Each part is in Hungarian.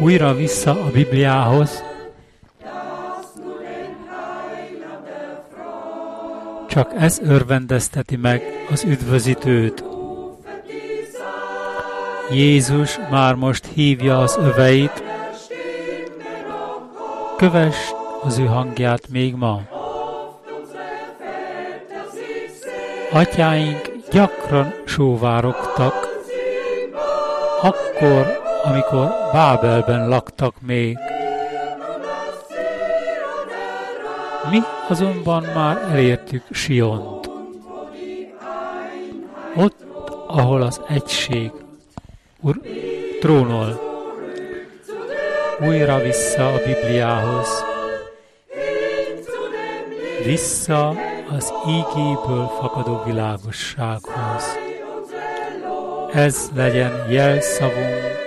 Újra vissza a Bibliához. Csak ez örvendezteti meg az üdvözítőt. Jézus már most hívja az öveit, kövess az ő hangját még ma. Atyáink gyakran sóvárogtak, akkor, amikor Bábelben laktak még. Mi azonban már elértük Siont. Ott, ahol az egység Ur trónol. Újra vissza a Bibliához. Vissza az ígéből fakadó világossághoz. Ez legyen jelszavunk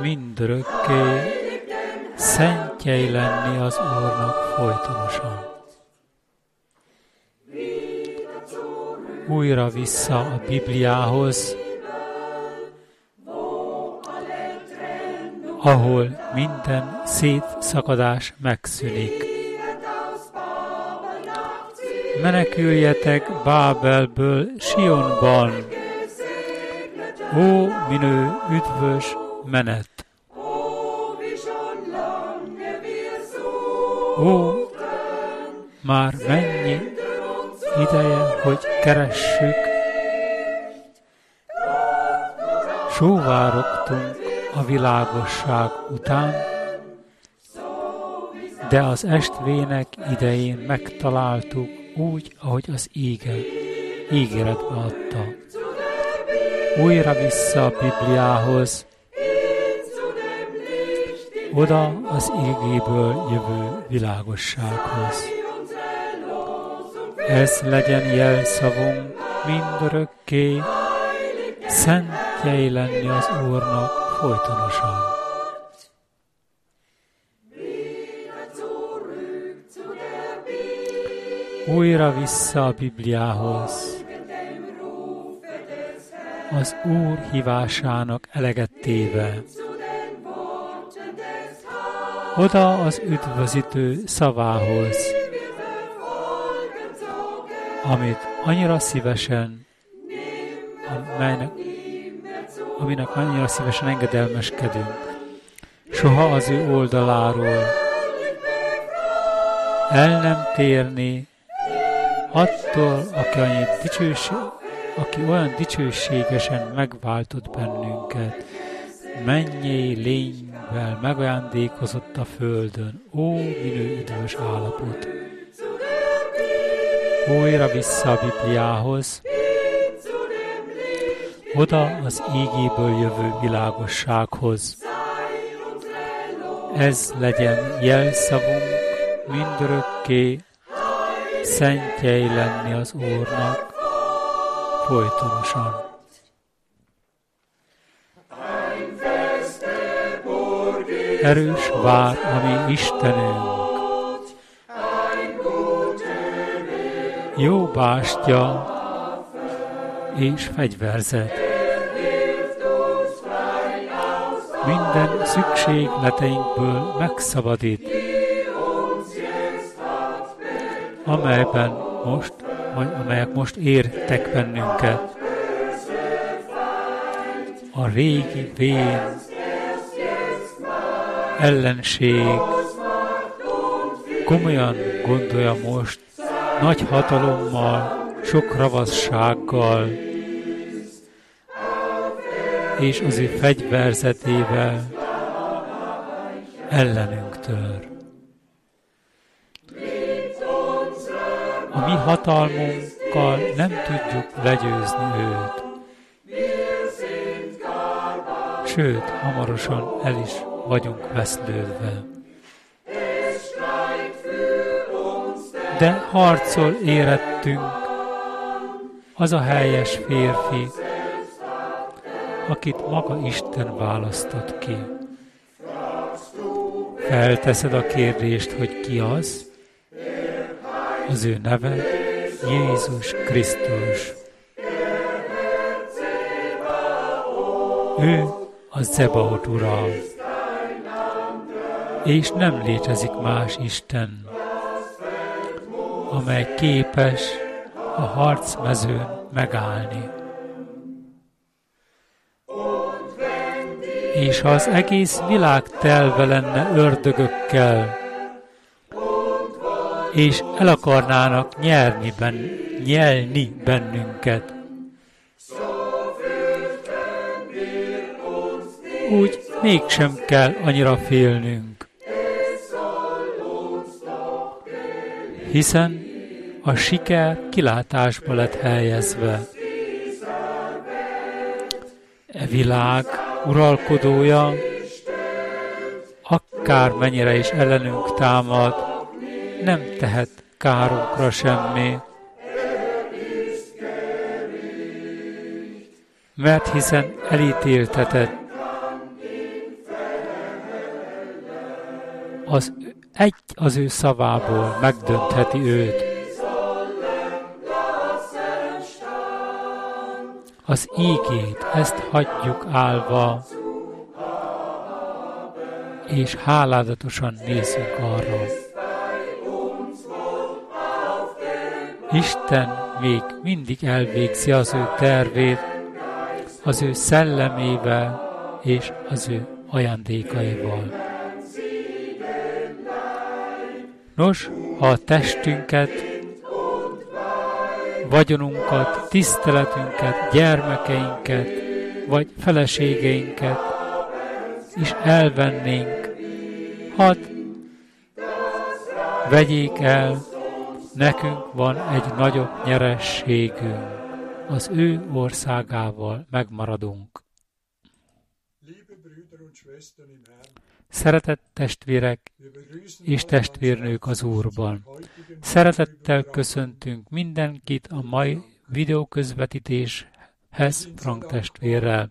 mindörökké, szentjei lenni az Úrnak folytonosan. Újra vissza a Bibliához, ahol minden szétszakadás megszűnik. Meneküljetek Bábelből Sionban, ó minő üdvös menet! Ó, már mennyi ideje, hogy keressük, sóvárogtunk a világosság után, de az estvének idején megtaláltuk úgy, ahogy az íge, ígéretbe adta. Újra vissza a Bibliához, oda az égéből jövő világossághoz. Ez legyen jelszavunk mindörökké, szentjei lenni az Úrnak folytonosan. Újra vissza a Bibliához. Az Úr hívásának eleget téve oda az üdvözítő szavához, amit annyira szívesen, amelynek, aminek annyira szívesen engedelmeskedünk, soha az ő oldaláról el nem térni attól, aki, annyi dicsőség, aki olyan dicsőségesen megváltott bennünket, mennyei lényvel megajándékozott a földön, ó, minő üdvös állapot! Újra vissza a Bibliához, oda az ígéből jövő világossághoz. Ez legyen jelszavunk mindörökké, szentjei lenni az Úrnak folytonosan. erős vár, ami Istenünk. Jó bástya és fegyverzet. Minden szükségleteinkből megszabadít, amelyben most, amelyek most értek bennünket. A régi vén ellenség komolyan gondolja most, nagy hatalommal, sok ravassággal, és az ő fegyverzetével ellenünk tör. A mi hatalmunkkal nem tudjuk legyőzni őt. Sőt, hamarosan el is vagyunk veszlődve. De harcol érettünk az a helyes férfi, akit maga Isten választott ki. Felteszed a kérdést, hogy ki az? Az ő neve Jézus Krisztus. Ő a Zebaot ura. És nem létezik más Isten, amely képes a harcmezőn megállni. És ha az egész világ telve lenne ördögökkel, és el akarnának nyerni, ben, nyelni bennünket, úgy mégsem kell annyira félnünk. Hiszen a siker kilátásba lett helyezve. E világ uralkodója akármennyire is ellenünk támad, nem tehet kárunkra semmi. Mert hiszen elítéltetett az egy az ő szavából megdöntheti őt. Az ígét, ezt hagyjuk állva, és háládatosan nézzünk arra. Isten még mindig elvégzi az ő tervét, az ő szellemével és az ő ajándékaival. Nos, ha a testünket, vagyonunkat, tiszteletünket, gyermekeinket, vagy feleségeinket is elvennénk, hadd vegyék el, nekünk van egy nagyobb nyerességünk, az ő országával megmaradunk. Szeretett testvérek és testvérnők az Úrban. Szeretettel köszöntünk mindenkit a mai videóközvetítéshez Frank testvérrel.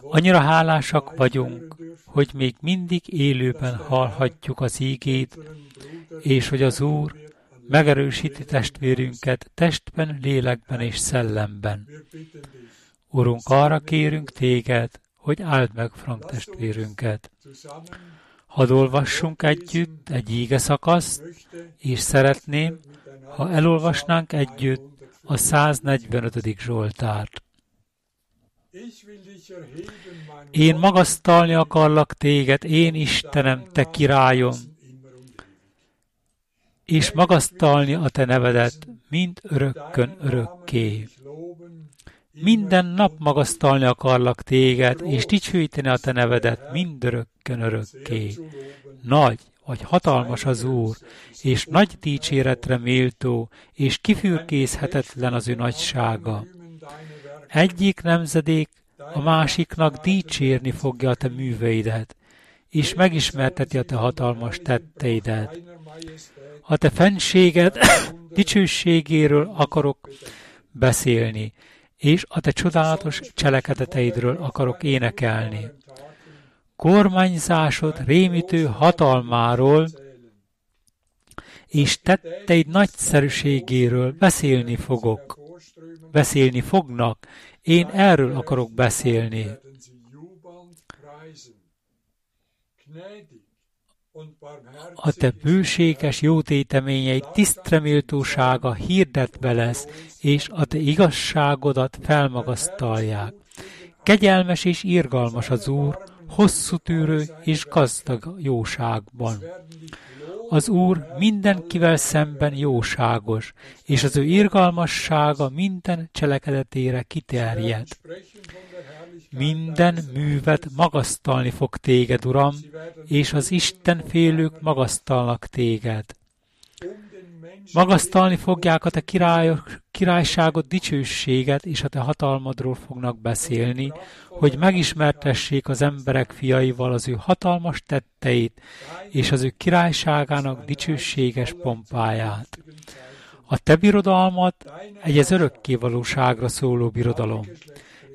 Annyira hálásak vagyunk, hogy még mindig élőben hallhatjuk az ígét, és hogy az Úr megerősíti testvérünket testben, lélekben és szellemben. Urunk, arra kérünk téged, hogy áld meg Frank testvérünket. Hadd olvassunk együtt egy íge szakaszt, és szeretném, ha elolvasnánk együtt a 145. Zsoltárt. Én magasztalni akarlak téged, én Istenem, te királyom, és magasztalni a te nevedet, mind örökkön örökké. Minden nap magasztalni akarlak téged, és dicsőíteni a te nevedet mindörökkön örökké. Nagy vagy hatalmas az Úr, és nagy dicséretre méltó, és kifürkészhetetlen az ő nagysága. Egyik nemzedék a másiknak dicsérni fogja a te műveidet, és megismerteti a te hatalmas tetteidet. A te fenséged dicsőségéről akarok beszélni, és a te csodálatos cselekedeteidről akarok énekelni. Kormányzásod rémítő hatalmáról és tetteid nagyszerűségéről beszélni fogok. Beszélni fognak, én erről akarok beszélni. A te bőséges jótéteményei tisztreméltósága hirdetve lesz, és a te igazságodat felmagasztalják. Kegyelmes és irgalmas az Úr, hosszú tűrő és gazdag jóságban. Az Úr mindenkivel szemben jóságos, és az ő irgalmassága minden cselekedetére kiterjed. Minden művet magasztalni fog téged, Uram, és az Isten félők magasztalnak téged. Magasztalni fogják a te királyok, királyságot, dicsőséget, és a te hatalmadról fognak beszélni, hogy megismertessék az emberek fiaival az ő hatalmas tetteit, és az ő királyságának dicsőséges pompáját. A te birodalmad egy az örökkévalóságra szóló birodalom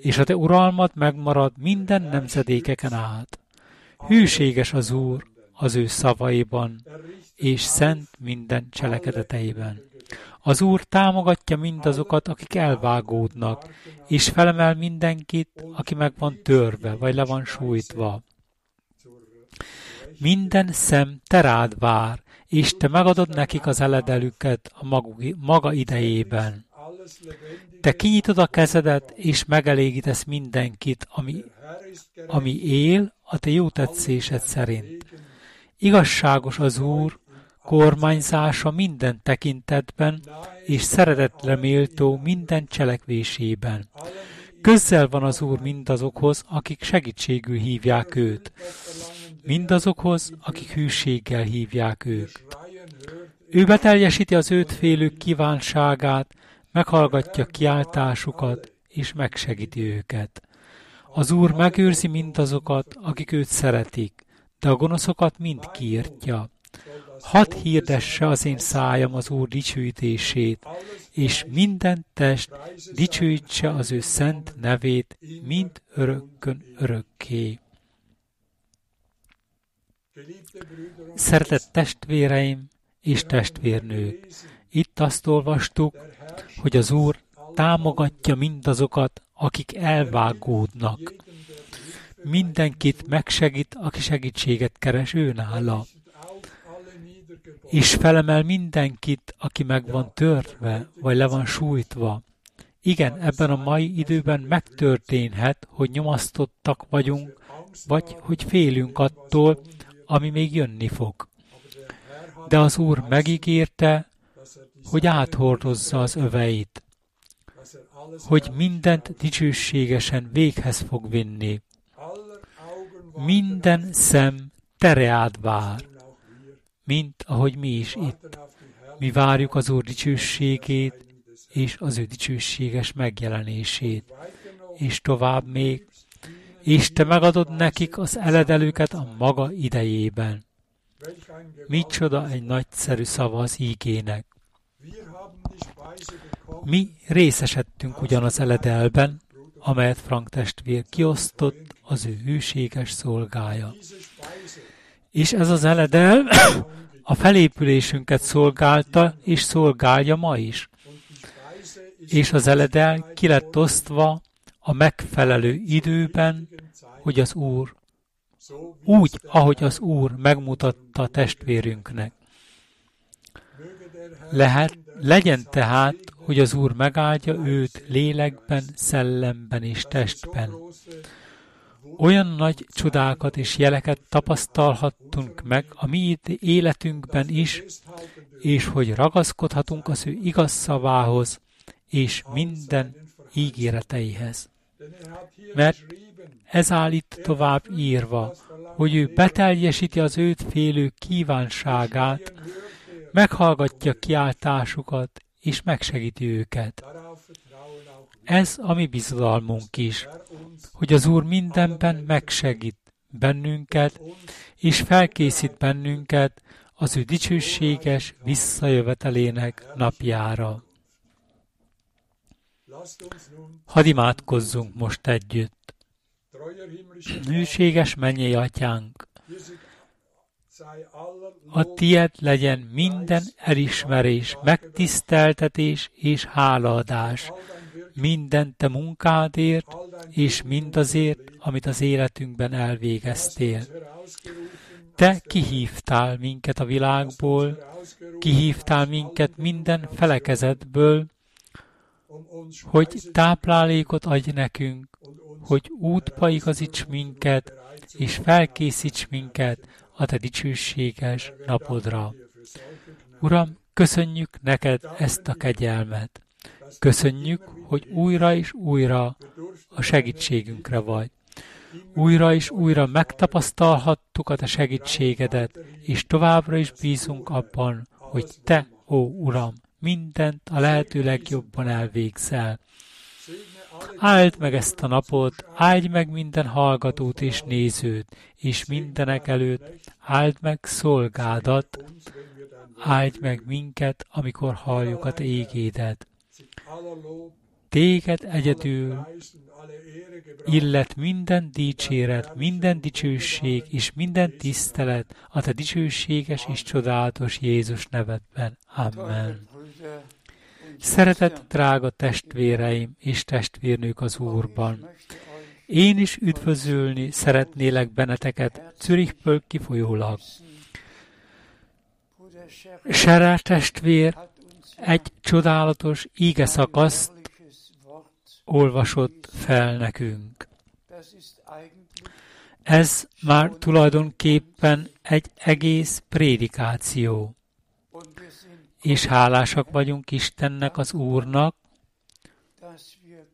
és a te uralmad megmarad minden nemzedékeken át. Hűséges az Úr az ő szavaiban, és szent minden cselekedeteiben. Az Úr támogatja mindazokat, akik elvágódnak, és felemel mindenkit, aki meg van törve, vagy le van sújtva. Minden szem te rád vár, és te megadod nekik az eledelüket a maga idejében. Te kinyitod a kezedet, és megelégítesz mindenkit, ami, ami él a te jó tetszésed szerint. Igazságos az Úr, kormányzása minden tekintetben, és szeretetre méltó minden cselekvésében. Közzel van az Úr mindazokhoz, akik segítségül hívják őt, mindazokhoz, akik hűséggel hívják őt. Ő beteljesíti az őt félők kívánságát, meghallgatja kiáltásukat, és megsegíti őket. Az Úr megőrzi mindazokat, akik őt szeretik, de a gonoszokat mind kiírtja. Hadd hirdesse az én szájam az Úr dicsőítését, és minden test dicsőítse az ő szent nevét, mind örökkön örökké. Szeretett testvéreim és testvérnők, itt azt olvastuk, hogy az Úr támogatja mindazokat, akik elvágódnak. Mindenkit megsegít, aki segítséget keres ő nála. És felemel mindenkit, aki meg van törve, vagy le van sújtva. Igen, ebben a mai időben megtörténhet, hogy nyomasztottak vagyunk, vagy hogy félünk attól, ami még jönni fog. De az Úr megígérte, hogy áthordozza az öveit, hogy mindent dicsőségesen véghez fog vinni. Minden szem tereád vár, mint ahogy mi is itt. Mi várjuk az Úr dicsőségét és az ő dicsőséges megjelenését. És tovább még, és te megadod nekik az eledelőket a maga idejében. Micsoda egy nagyszerű szava az ígének. Mi részesedtünk ugyan az eledelben, amelyet Frank testvér kiosztott az ő hűséges szolgája. És ez az eledel a felépülésünket szolgálta, és szolgálja ma is. És az eledel ki lett osztva a megfelelő időben, hogy az Úr, úgy, ahogy az Úr megmutatta a testvérünknek. Lehet, legyen tehát, hogy az Úr megáldja őt lélekben, szellemben és testben. Olyan nagy csodákat és jeleket tapasztalhattunk meg a mi életünkben is, és hogy ragaszkodhatunk az ő igaz szavához és minden ígéreteihez. Mert ez áll itt tovább írva, hogy ő beteljesíti az őt félő kívánságát, meghallgatja kiáltásukat, és megsegíti őket. Ez a mi bizodalmunk is, hogy az Úr mindenben megsegít bennünket, és felkészít bennünket az ő dicsőséges visszajövetelének napjára. Hadd imádkozzunk most együtt. Hűséges mennyei atyánk, a tied legyen minden elismerés, megtiszteltetés és hálaadás, minden te munkádért, és mindazért, amit az életünkben elvégeztél. Te kihívtál minket a világból, kihívtál minket minden felekezetből, hogy táplálékot adj nekünk, hogy útba igazíts minket, és felkészíts minket a te dicsőséges napodra. Uram, köszönjük neked ezt a kegyelmet. Köszönjük, hogy újra és újra a segítségünkre vagy. Újra és újra megtapasztalhattuk a te segítségedet, és továbbra is bízunk abban, hogy te, ó Uram, mindent a lehető legjobban elvégzel. Áld meg ezt a napot, áldj meg minden hallgatót és nézőt, és mindenek előtt áld meg szolgádat, áldj meg minket, amikor halljuk a te égédet. Téged egyedül illet minden dicséret, minden dicsőség és minden tisztelet a te dicsőséges és csodálatos Jézus nevedben. Amen. Szeretett drága testvéreim és testvérnők az Úrban! Én is üdvözölni szeretnélek benneteket Zürichből kifolyólag. Será testvér egy csodálatos íge olvasott fel nekünk. Ez már tulajdonképpen egy egész prédikáció. És hálásak vagyunk Istennek, az Úrnak,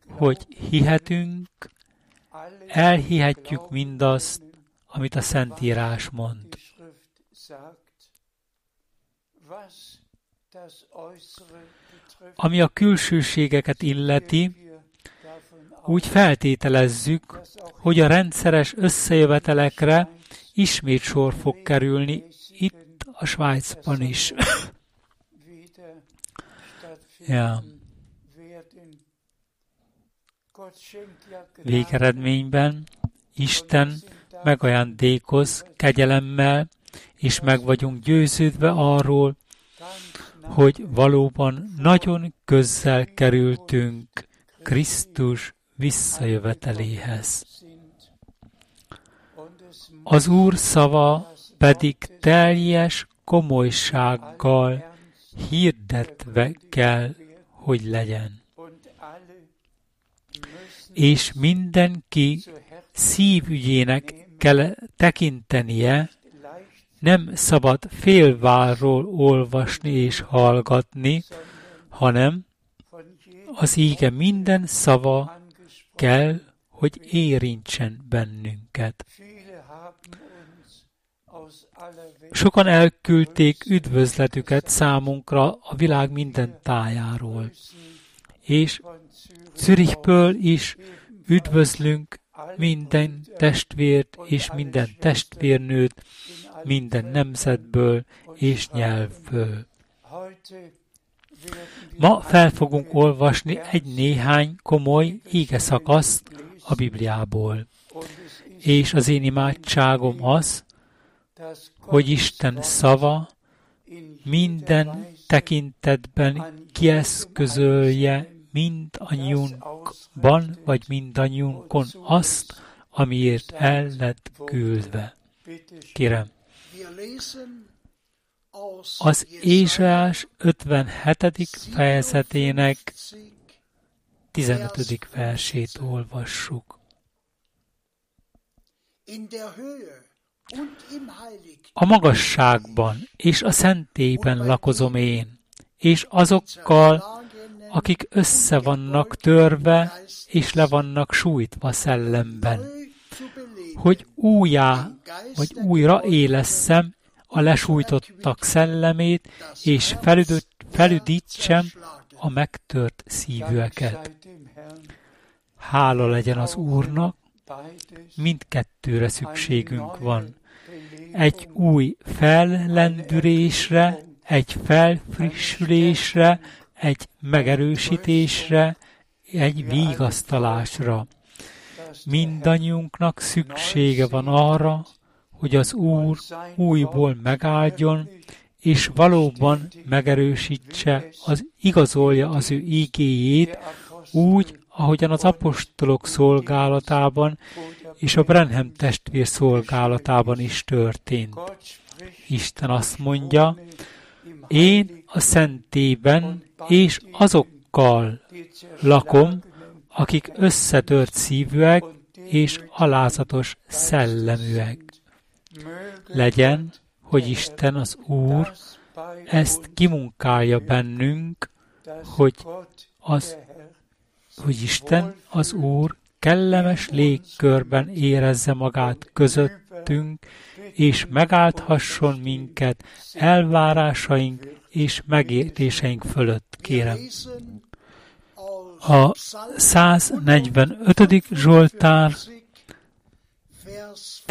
hogy hihetünk, elhihetjük mindazt, amit a Szentírás mond. Ami a külsőségeket illeti, úgy feltételezzük, hogy a rendszeres összejövetelekre ismét sor fog kerülni itt a Svájcban is. ja. Végeredményben Isten megajándékoz kegyelemmel, és meg vagyunk győződve arról, hogy valóban nagyon közel kerültünk Krisztus visszajöveteléhez. Az Úr szava pedig teljes komolysággal hirdetve kell, hogy legyen. És mindenki szívügyének kell tekintenie, nem szabad félvárról olvasni és hallgatni, hanem az íge minden szava kell, hogy érintsen bennünket. Sokan elküldték üdvözletüket számunkra a világ minden tájáról, és Zürichből is üdvözlünk minden testvért és minden testvérnőt, minden nemzetből és nyelvből. Ma fel fogunk olvasni egy néhány komoly íge szakaszt a Bibliából. És az én imádságom az, hogy Isten szava minden tekintetben kieszközölje mindannyiunkban, vagy mindannyiunkon azt, amiért el lett küldve. Kérem, az Ézsás 57. fejezetének 15. versét olvassuk. A magasságban és a szentélyben lakozom én, és azokkal, akik össze vannak törve, és le vannak sújtva szellemben, hogy újjá vagy újra élesszem a lesújtottak szellemét, és felüdítsem a megtört szívűeket. Hála legyen az Úrnak, mindkettőre szükségünk van. Egy új fellendülésre, egy felfrissülésre, egy megerősítésre, egy vigasztalásra. Mindannyiunknak szüksége van arra, hogy az Úr újból megáldjon, és valóban megerősítse, az igazolja az ő ígéjét, úgy, ahogyan az apostolok szolgálatában és a Brenhem testvér szolgálatában is történt. Isten azt mondja, én a szentében és azokkal lakom, akik összetört szívűek és alázatos szelleműek. Legyen, hogy Isten az Úr ezt kimunkálja bennünk, hogy, az, hogy Isten az Úr kellemes légkörben érezze magát közöttünk, és megállthasson minket elvárásaink és megértéseink fölött, kérem. A 145. Zsoltár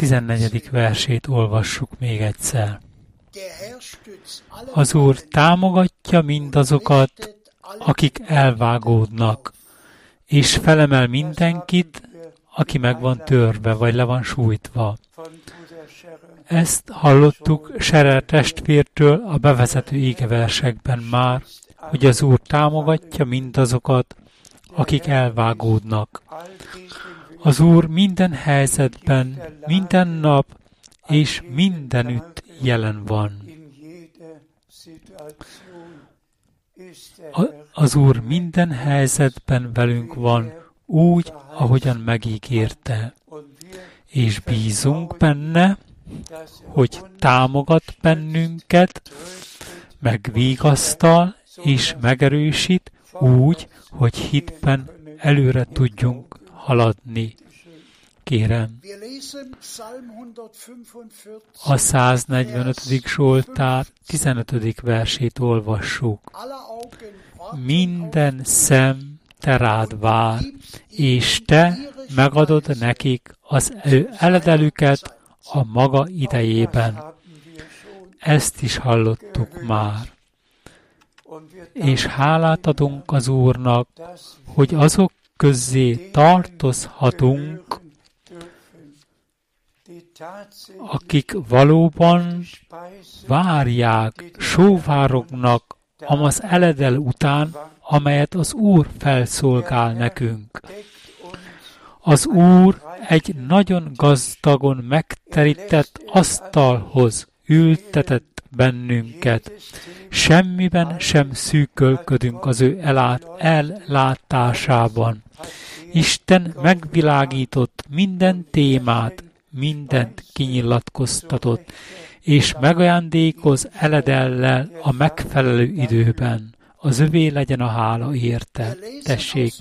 14. versét olvassuk még egyszer. Az Úr támogatja mindazokat, akik elvágódnak, és felemel mindenkit, aki meg van törve, vagy le van sújtva. Ezt hallottuk Serer testvértől a bevezető égeversekben már, hogy az Úr támogatja mindazokat, akik elvágódnak. Az Úr minden helyzetben, minden nap és mindenütt jelen van. Az Úr minden helyzetben velünk van, úgy, ahogyan megígérte. És bízunk benne, hogy támogat bennünket, megvigasztal és megerősít úgy, hogy hitben előre tudjunk haladni. Kérem, a 145. Zsoltár 15. versét olvassuk. Minden szem te rád vár, és te megadod nekik az ő eledelüket a maga idejében. Ezt is hallottuk már. És hálát adunk az Úrnak, hogy azok közé tartozhatunk, akik valóban várják, sóvárognak amaz eledel után, amelyet az Úr felszolgál nekünk. Az Úr egy nagyon gazdagon megterített asztalhoz ültetett bennünket. Semmiben sem szűkölködünk az ő elát, ellátásában. Isten megvilágított minden témát, mindent kinyilatkoztatott, és megajándékoz eledellel a megfelelő időben. Az övé legyen a hála érte. Tessék!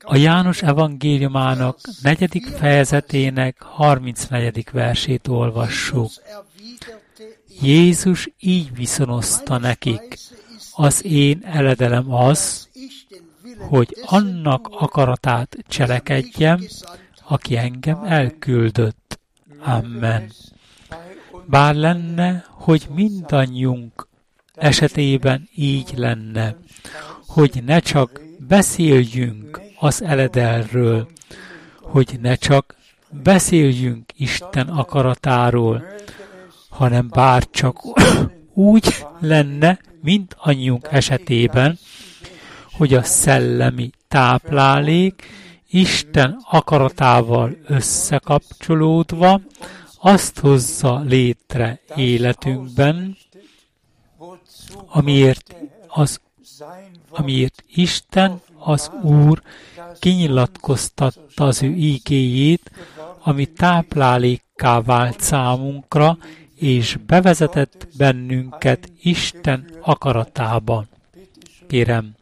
A János evangéliumának negyedik fejezetének 34. versét olvassuk. Jézus így viszonozta nekik, az én eledelem az, hogy annak akaratát cselekedjem, aki engem elküldött. Amen. Bár lenne, hogy mindannyiunk esetében így lenne, hogy ne csak beszéljünk az eledelről, hogy ne csak beszéljünk Isten akaratáról, hanem bár csak úgy lenne, mint anyjunk esetében, hogy a szellemi táplálék Isten akaratával összekapcsolódva azt hozza létre életünkben, amiért, az, amiért Isten, az Úr kinyilatkoztatta az ő ígéjét, ami táplálékká vált számunkra, és bevezetett bennünket Isten akaratában. Kérem,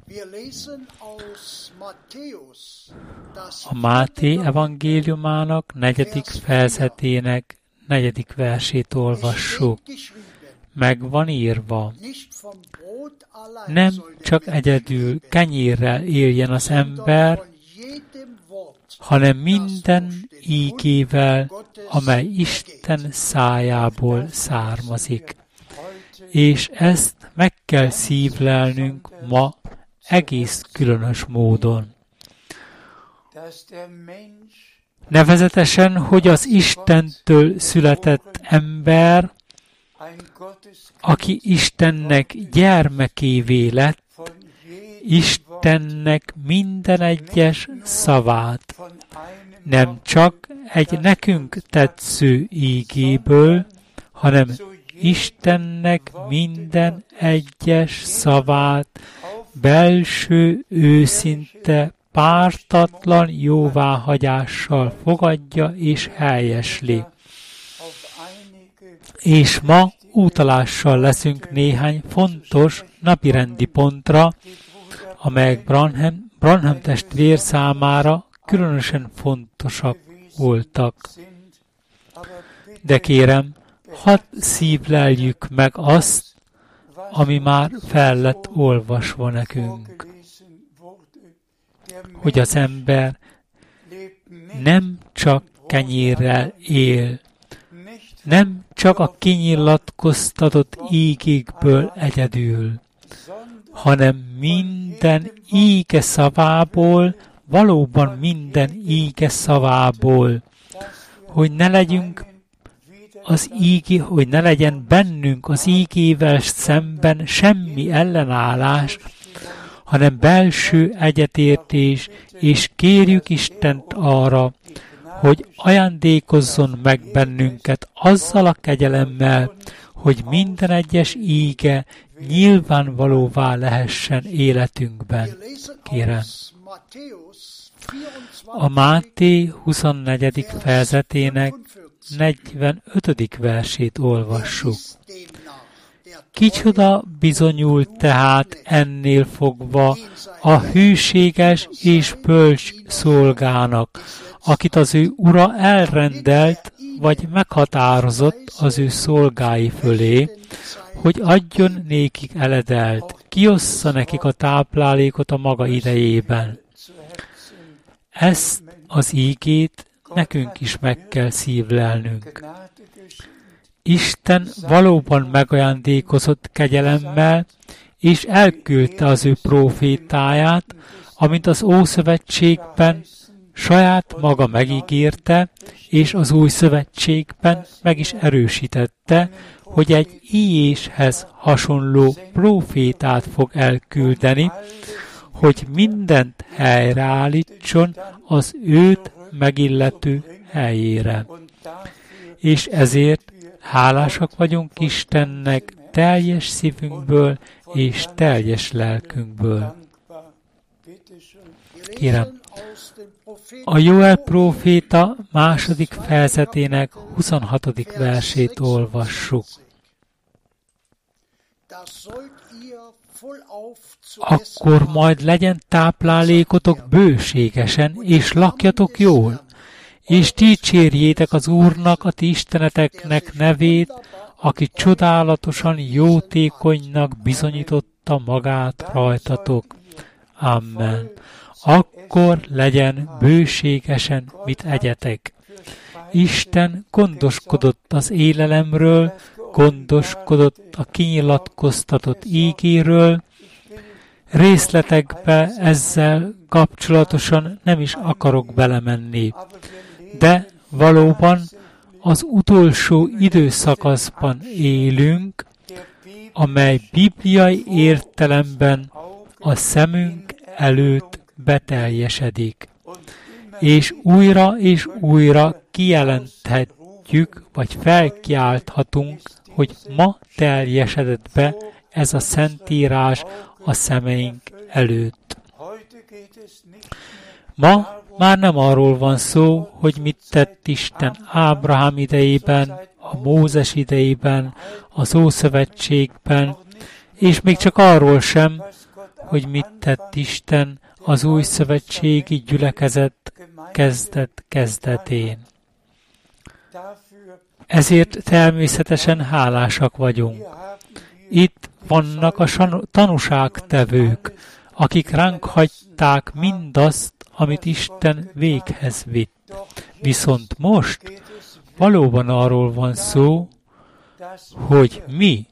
a Máté evangéliumának negyedik fejezetének negyedik versét olvassuk. Meg van írva. Nem csak egyedül kenyérrel éljen az ember, hanem minden ígével, amely Isten szájából származik. És ezt meg kell szívlelnünk ma egész különös módon. Nevezetesen, hogy az Istentől született ember, aki Istennek gyermekévé lett, Istennek minden egyes szavát, nem csak egy nekünk tetsző ígéből, hanem Istennek minden egyes szavát belső, őszinte, pártatlan jóváhagyással fogadja és helyesli. És ma útalással leszünk néhány fontos napirendi pontra, amelyek Branham, Branham testvér számára különösen fontosak voltak. De kérem, hadd szívleljük meg azt, ami már fel lett olvasva nekünk hogy az ember nem csak kenyérrel él, nem csak a kinyilatkoztatott ígékből egyedül, hanem minden íge szavából, valóban minden íge szavából, hogy ne legyünk az ígé, hogy ne legyen bennünk az ígével szemben semmi ellenállás, hanem belső egyetértés, és kérjük Istent arra, hogy ajándékozzon meg bennünket azzal a kegyelemmel, hogy minden egyes íge nyilvánvalóvá lehessen életünkben. Kérem. A Máté 24. fejezetének 45. versét olvassuk. Kicsoda bizonyult tehát ennél fogva a hűséges és bölcs szolgának, akit az ő ura elrendelt, vagy meghatározott az ő szolgái fölé, hogy adjon nékik eledelt, kiossza nekik a táplálékot a maga idejében. Ezt az ígét nekünk is meg kell szívlelnünk. Isten valóban megajándékozott kegyelemmel, és elküldte az ő profétáját, amint az Ószövetségben saját maga megígérte, és az új szövetségben meg is erősítette, hogy egy íjéshez hasonló profétát fog elküldeni, hogy mindent helyreállítson az őt megillető helyére. És ezért hálásak vagyunk Istennek teljes szívünkből és teljes lelkünkből. Kérem, a Joel próféta második fejezetének 26. versét olvassuk. Akkor majd legyen táplálékotok bőségesen, és lakjatok jól, és dicsérjétek az Úrnak, a ti isteneteknek nevét, aki csodálatosan jótékonynak bizonyította magát rajtatok. Amen akkor legyen bőségesen, mit egyetek. Isten gondoskodott az élelemről, gondoskodott a kinyilatkoztatott ígéről, részletekbe ezzel kapcsolatosan nem is akarok belemenni. De valóban az utolsó időszakaszban élünk, amely bibliai értelemben a szemünk előtt beteljesedik, és újra és újra kijelenthetjük, vagy felkiálthatunk, hogy ma teljesedett be ez a szentírás a szemeink előtt. Ma már nem arról van szó, hogy mit tett Isten Ábrahám idejében, a Mózes idejében, az Ószövetségben, és még csak arról sem, hogy mit tett Isten az új szövetségi gyülekezet kezdet kezdetén. Ezért természetesen hálásak vagyunk. Itt vannak a tanúságtevők, akik ránk hagyták mindazt, amit Isten véghez vitt. Viszont most valóban arról van szó, hogy mi,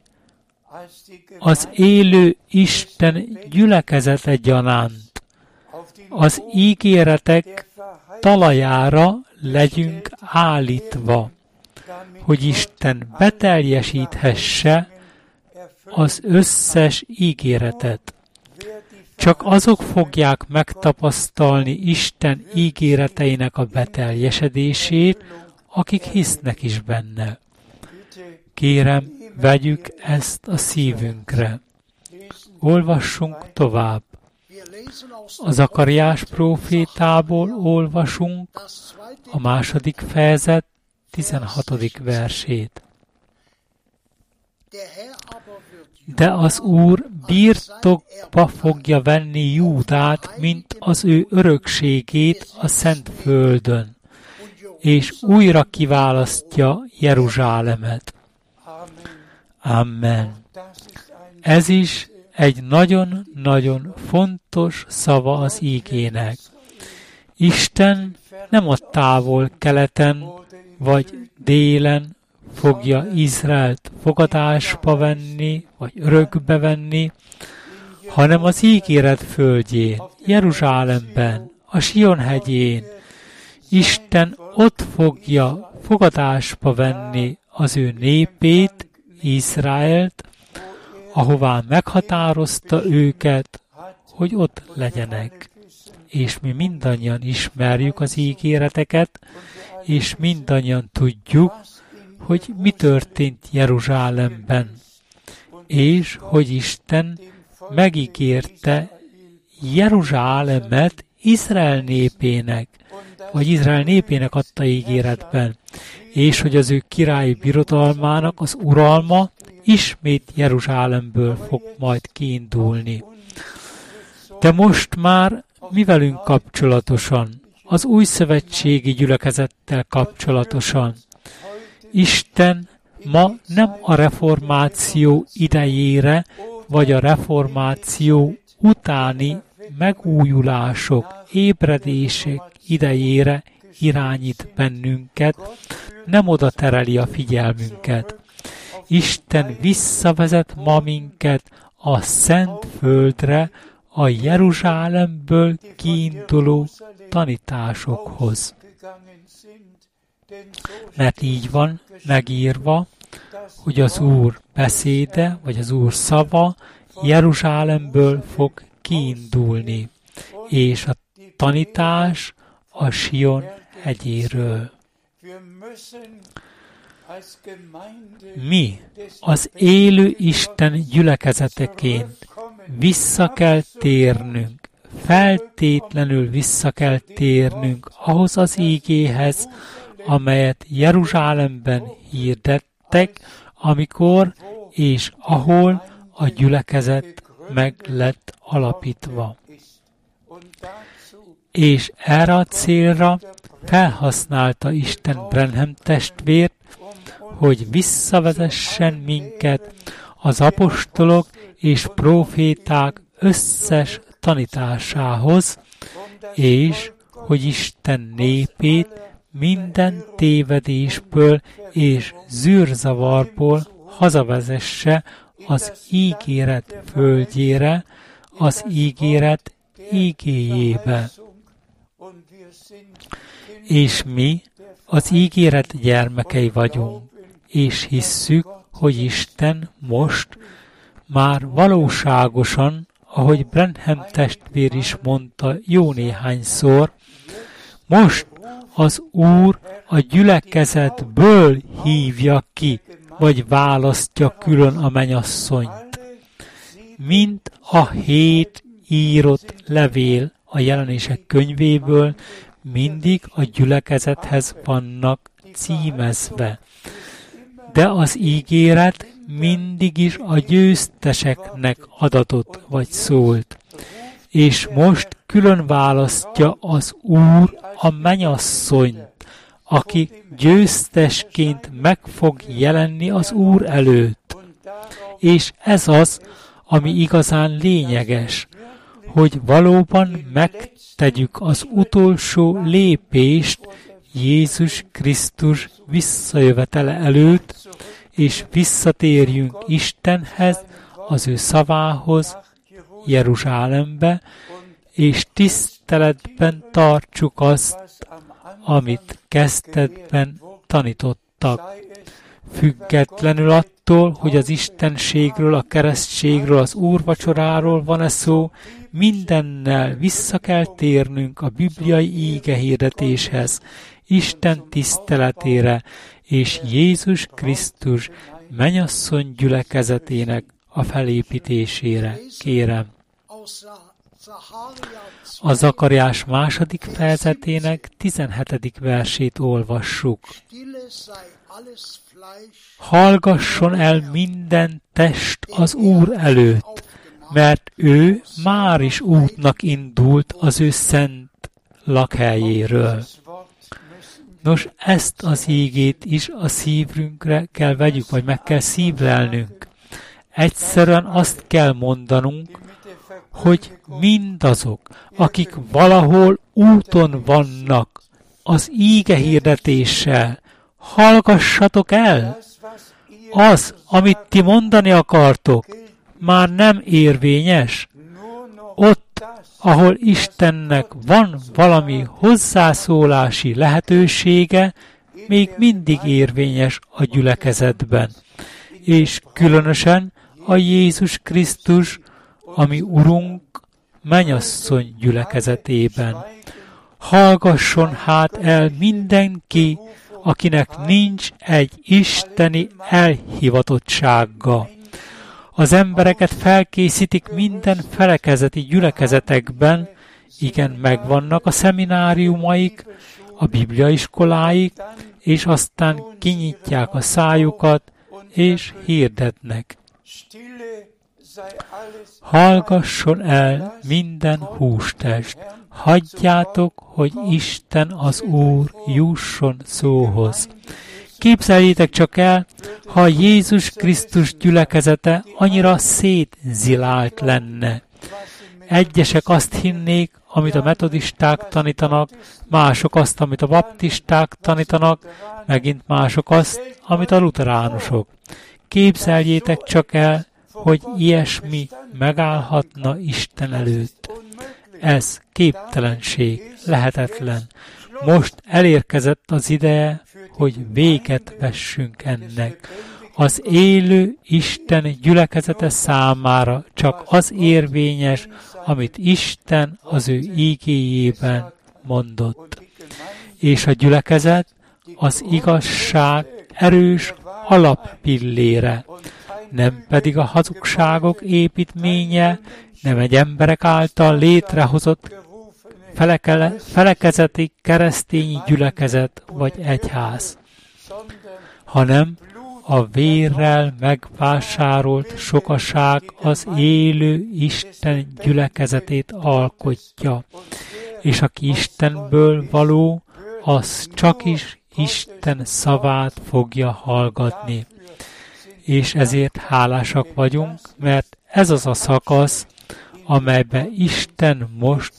az élő Isten gyülekezete gyanánt, az ígéretek talajára legyünk állítva, hogy Isten beteljesíthesse az összes ígéretet. Csak azok fogják megtapasztalni Isten ígéreteinek a beteljesedését, akik hisznek is benne. Kérem, vegyük ezt a szívünkre. Olvassunk tovább. A Zakariás profétából olvasunk a második fejezet 16. versét. De az Úr birtokba fogja venni Júdát, mint az ő örökségét a Szent Földön, és újra kiválasztja Jeruzsálemet. Amen. Ez is egy nagyon-nagyon fontos szava az ígének. Isten nem a távol keleten vagy délen fogja Izraelt fogadásba venni, vagy örökbe venni, hanem az ígéret földjén, Jeruzsálemben, a Sion hegyén. Isten ott fogja fogadásba venni az ő népét, Izraelt, ahová meghatározta őket, hogy ott legyenek. És mi mindannyian ismerjük az ígéreteket, és mindannyian tudjuk, hogy mi történt Jeruzsálemben, és hogy Isten megígérte Jeruzsálemet Izrael népének, vagy Izrael népének adta ígéretben, és hogy az ő királyi birodalmának az uralma ismét Jeruzsálemből fog majd kiindulni. De most már mi velünk kapcsolatosan, az új szövetségi gyülekezettel kapcsolatosan. Isten ma nem a reformáció idejére, vagy a reformáció utáni megújulások, ébredések idejére irányít bennünket, nem oda tereli a figyelmünket. Isten visszavezet ma minket a Szent Földre, a Jeruzsálemből kiinduló tanításokhoz. Mert így van megírva, hogy az Úr beszéde, vagy az Úr szava Jeruzsálemből fog kiindulni, és a tanítás a Sion hegyéről. Mi, az élő Isten gyülekezeteként vissza kell térnünk, feltétlenül vissza kell térnünk ahhoz az ígéhez, amelyet Jeruzsálemben hirdettek, amikor és ahol a gyülekezet meg lett alapítva. És erre a célra felhasználta Isten Brenhem testvért, hogy visszavezessen minket az apostolok és proféták összes tanításához, és hogy Isten népét minden tévedésből és zűrzavarból hazavezesse az ígéret földjére, az ígéret ígéjébe. És mi az ígéret gyermekei vagyunk, és hisszük, hogy Isten most már valóságosan, ahogy Brenham testvér is mondta jó néhányszor, most az Úr a gyülekezetből hívja ki, vagy választja külön a menyasszonyt. Mint a hét írott levél a jelenések könyvéből mindig a gyülekezethez vannak címezve. De az ígéret mindig is a győzteseknek adatot vagy szólt. És most külön választja az Úr a menyasszonyt, aki győztesként meg fog jelenni az Úr előtt. És ez az, ami igazán lényeges, hogy valóban megtegyük az utolsó lépést Jézus Krisztus visszajövetele előtt, és visszatérjünk Istenhez, az ő szavához, Jeruzsálembe, és tiszteletben tartsuk azt, amit kezdetben tanítottak. Függetlenül attól, hogy az istenségről, a keresztségről, az úrvacsoráról van-e szó, mindennel vissza kell térnünk a bibliai íge hirdetéshez, Isten tiszteletére és Jézus Krisztus menyasszony gyülekezetének a felépítésére. Kérem. A Zakariás második fejezetének 17. versét olvassuk. Hallgasson el minden test az Úr előtt, mert ő már is útnak indult az ő szent lakhelyéről. Nos, ezt az ígét is a szívünkre kell vegyük, vagy meg kell szívlelnünk. Egyszerűen azt kell mondanunk, hogy mindazok, akik valahol úton vannak az íge hirdetéssel, hallgassatok el! Az, amit ti mondani akartok, már nem érvényes. Ott, ahol Istennek van valami hozzászólási lehetősége, még mindig érvényes a gyülekezetben, és különösen a Jézus Krisztus, ami Urunk, menyasszony gyülekezetében. Hallgasson hát el mindenki, akinek nincs egy isteni elhivatottsága. Az embereket felkészítik minden felekezeti gyülekezetekben, igen, megvannak a szemináriumaik, a bibliaiskoláik, és aztán kinyitják a szájukat, és hirdetnek. Hallgasson el minden hústest, hagyjátok, hogy Isten az Úr jusson szóhoz. Képzeljétek csak el, ha Jézus Krisztus gyülekezete annyira szétzilált lenne. Egyesek azt hinnék, amit a metodisták tanítanak, mások azt, amit a baptisták tanítanak, megint mások azt, amit a luteránusok. Képzeljétek csak el, hogy ilyesmi megállhatna Isten előtt. Ez képtelenség, lehetetlen. Most elérkezett az ideje, hogy véget vessünk ennek. Az élő Isten gyülekezete számára csak az érvényes, amit Isten az ő ígéjében mondott. És a gyülekezet az igazság erős alappillére, nem pedig a hazugságok építménye, nem egy emberek által létrehozott felekele, felekezeti keresztény gyülekezet vagy egyház, hanem a vérrel megvásárolt sokaság az élő Isten gyülekezetét alkotja, és aki Istenből való, az csak is Isten szavát fogja hallgatni. És ezért hálásak vagyunk, mert ez az a szakasz, amelybe Isten most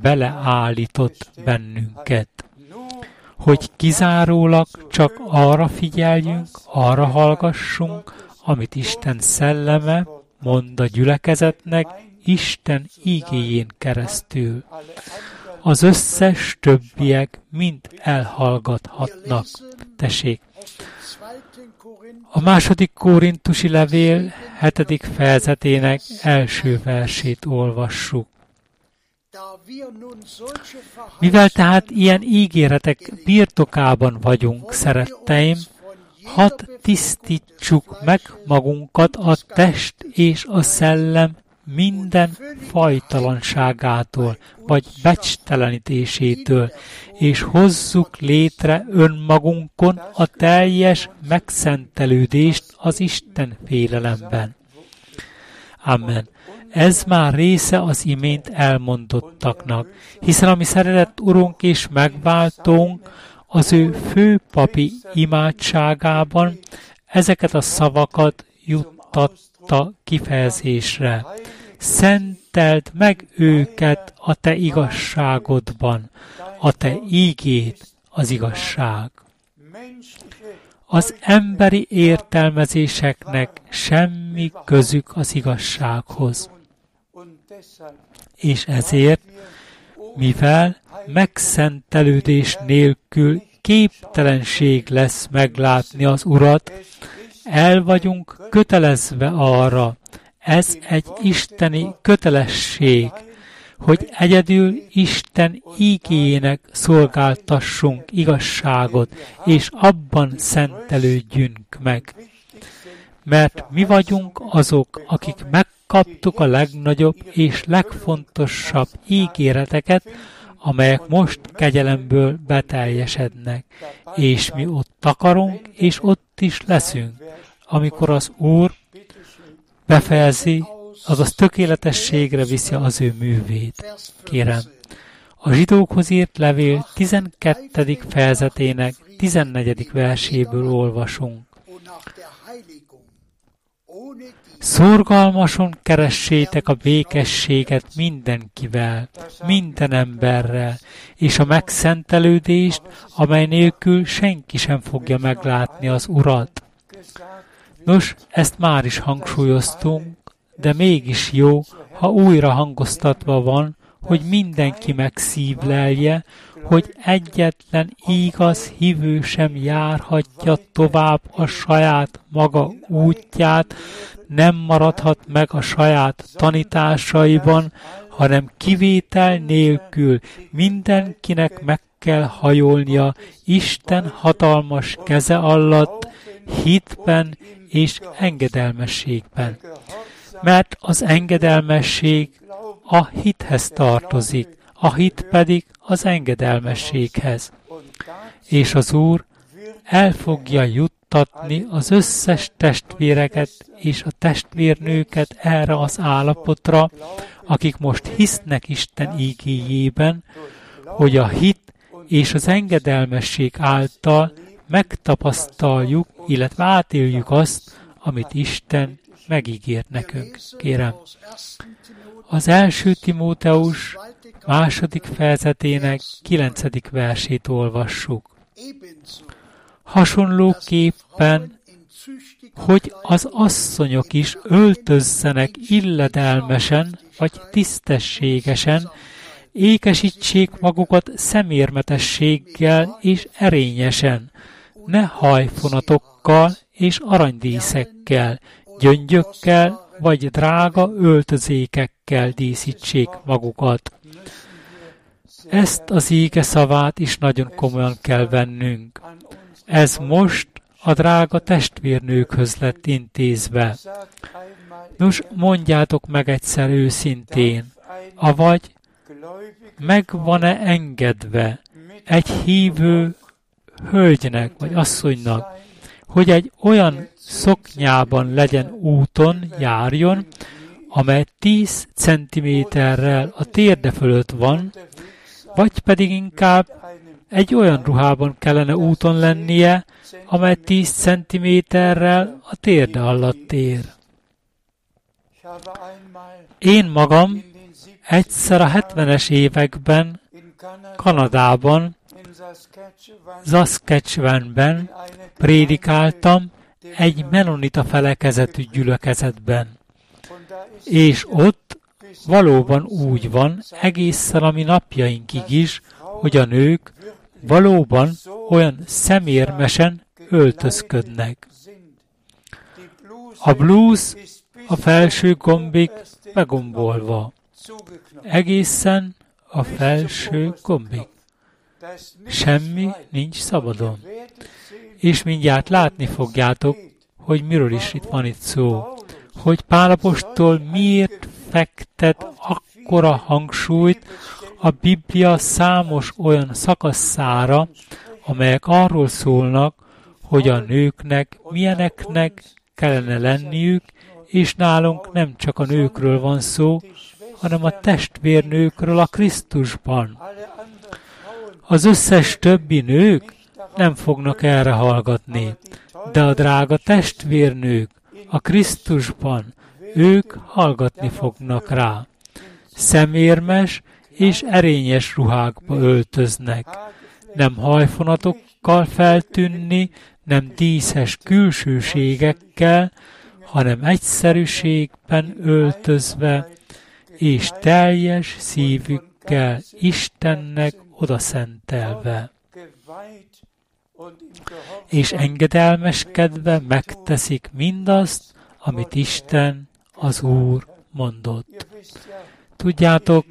beleállított bennünket hogy kizárólag csak arra figyeljünk, arra hallgassunk, amit Isten szelleme mond a gyülekezetnek Isten ígéjén keresztül. Az összes többiek mind elhallgathatnak. Tessék! A második korintusi levél hetedik fejezetének első versét olvassuk. Mivel tehát ilyen ígéretek birtokában vagyunk, szeretteim, hadd tisztítsuk meg magunkat a test és a szellem minden fajtalanságától, vagy becstelenítésétől, és hozzuk létre önmagunkon a teljes megszentelődést az Isten félelemben. Amen. Ez már része az imént elmondottaknak, hiszen ami szeretett Urunk és megváltónk az ő főpapi imádságában ezeket a szavakat juttatta kifejezésre. Szenteld meg őket a te igazságodban, a te ígét az igazság. Az emberi értelmezéseknek semmi közük az igazsághoz és ezért, mivel megszentelődés nélkül képtelenség lesz meglátni az Urat, el vagyunk kötelezve arra, ez egy isteni kötelesség, hogy egyedül Isten ígéjének szolgáltassunk igazságot, és abban szentelődjünk meg. Mert mi vagyunk azok, akik meg kaptuk a legnagyobb és legfontosabb ígéreteket, amelyek most kegyelemből beteljesednek, és mi ott akarunk, és ott is leszünk, amikor az Úr befejezi, azaz tökéletességre viszi az ő művét. Kérem, a zsidókhoz írt levél 12. fejezetének 14. verséből olvasunk. Szorgalmason keressétek a békességet mindenkivel, minden emberrel, és a megszentelődést, amely nélkül senki sem fogja meglátni az Urat. Nos, ezt már is hangsúlyoztunk, de mégis jó, ha újra hangoztatva van, hogy mindenki megszívlelje, hogy egyetlen igaz hívő sem járhatja tovább a saját maga útját, nem maradhat meg a saját tanításaiban, hanem kivétel nélkül mindenkinek meg kell hajolnia Isten hatalmas keze alatt, hitben és engedelmességben. Mert az engedelmesség a hithez tartozik, a hit pedig az engedelmességhez. És az Úr el fogja juttatni az összes testvéreket és a testvérnőket erre az állapotra, akik most hisznek Isten ígéjében, hogy a hit és az engedelmesség által megtapasztaljuk, illetve átéljük azt, amit Isten megígért nekünk. Kérem, az első Timóteus második fejezetének kilencedik versét olvassuk. Hasonlóképpen, hogy az asszonyok is öltözzenek illedelmesen vagy tisztességesen, ékesítsék magukat szemérmetességgel és erényesen, ne hajfonatokkal és aranydíszekkel, gyöngyökkel vagy drága öltözékekkel díszítsék magukat. Ezt az íge szavát is nagyon komolyan kell vennünk. Ez most a drága testvérnőkhöz lett intézve. Nos, mondjátok meg egyszer őszintén, avagy meg van-e engedve egy hívő hölgynek vagy asszonynak, hogy egy olyan szoknyában legyen úton, járjon, amely 10 centiméterrel a térde fölött van, vagy pedig inkább egy olyan ruhában kellene úton lennie, amely 10 centiméterrel a térde alatt ér. Én magam egyszer a 70-es években Kanadában, Saskatchewanben prédikáltam egy menonita felekezetű gyülekezetben. És ott valóban úgy van, egészen a mi napjainkig is, hogy a nők valóban olyan szemérmesen öltözködnek. A blues a felső gombig begombolva, egészen a felső gombig. Semmi nincs szabadon. És mindjárt látni fogjátok, hogy miről is itt van itt szó. Hogy Pálapostól miért fektet akkora hangsúlyt a Biblia számos olyan szakaszára, amelyek arról szólnak, hogy a nőknek milyeneknek kellene lenniük, és nálunk nem csak a nőkről van szó, hanem a testvérnőkről a Krisztusban. Az összes többi nők nem fognak erre hallgatni, de a drága testvérnők a Krisztusban, ők hallgatni fognak rá. Szemérmes és erényes ruhákba öltöznek, nem hajfonatokkal feltűnni, nem díszes külsőségekkel, hanem egyszerűségben öltözve, és teljes szívükkel Istennek odaszentelve és engedelmeskedve megteszik mindazt, amit Isten, az Úr mondott. Tudjátok,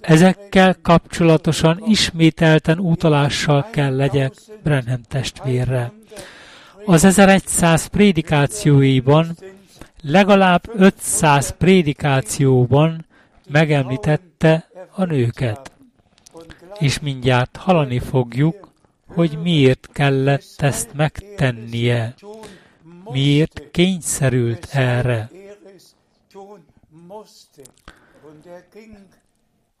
ezekkel kapcsolatosan ismételten utalással kell legyek Brenham testvérre. Az 1100 prédikációiban, legalább 500 prédikációban megemlítette a nőket és mindjárt hallani fogjuk, hogy miért kellett ezt megtennie, miért kényszerült erre.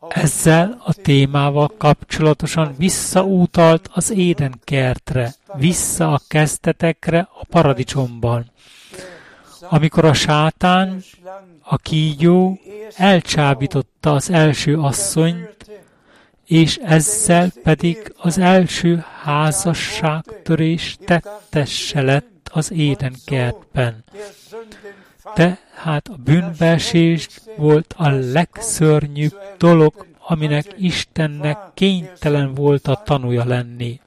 Ezzel a témával kapcsolatosan visszaútalt az Éden kertre, vissza a kezdetekre a paradicsomban, amikor a sátán, a kígyó elcsábította az első asszonyt, és ezzel pedig az első házasságtörés tettesse lett az édenkertben. Tehát a bűnbeesés volt a legszörnyűbb dolog aminek Istennek kénytelen volt a tanúja lenni.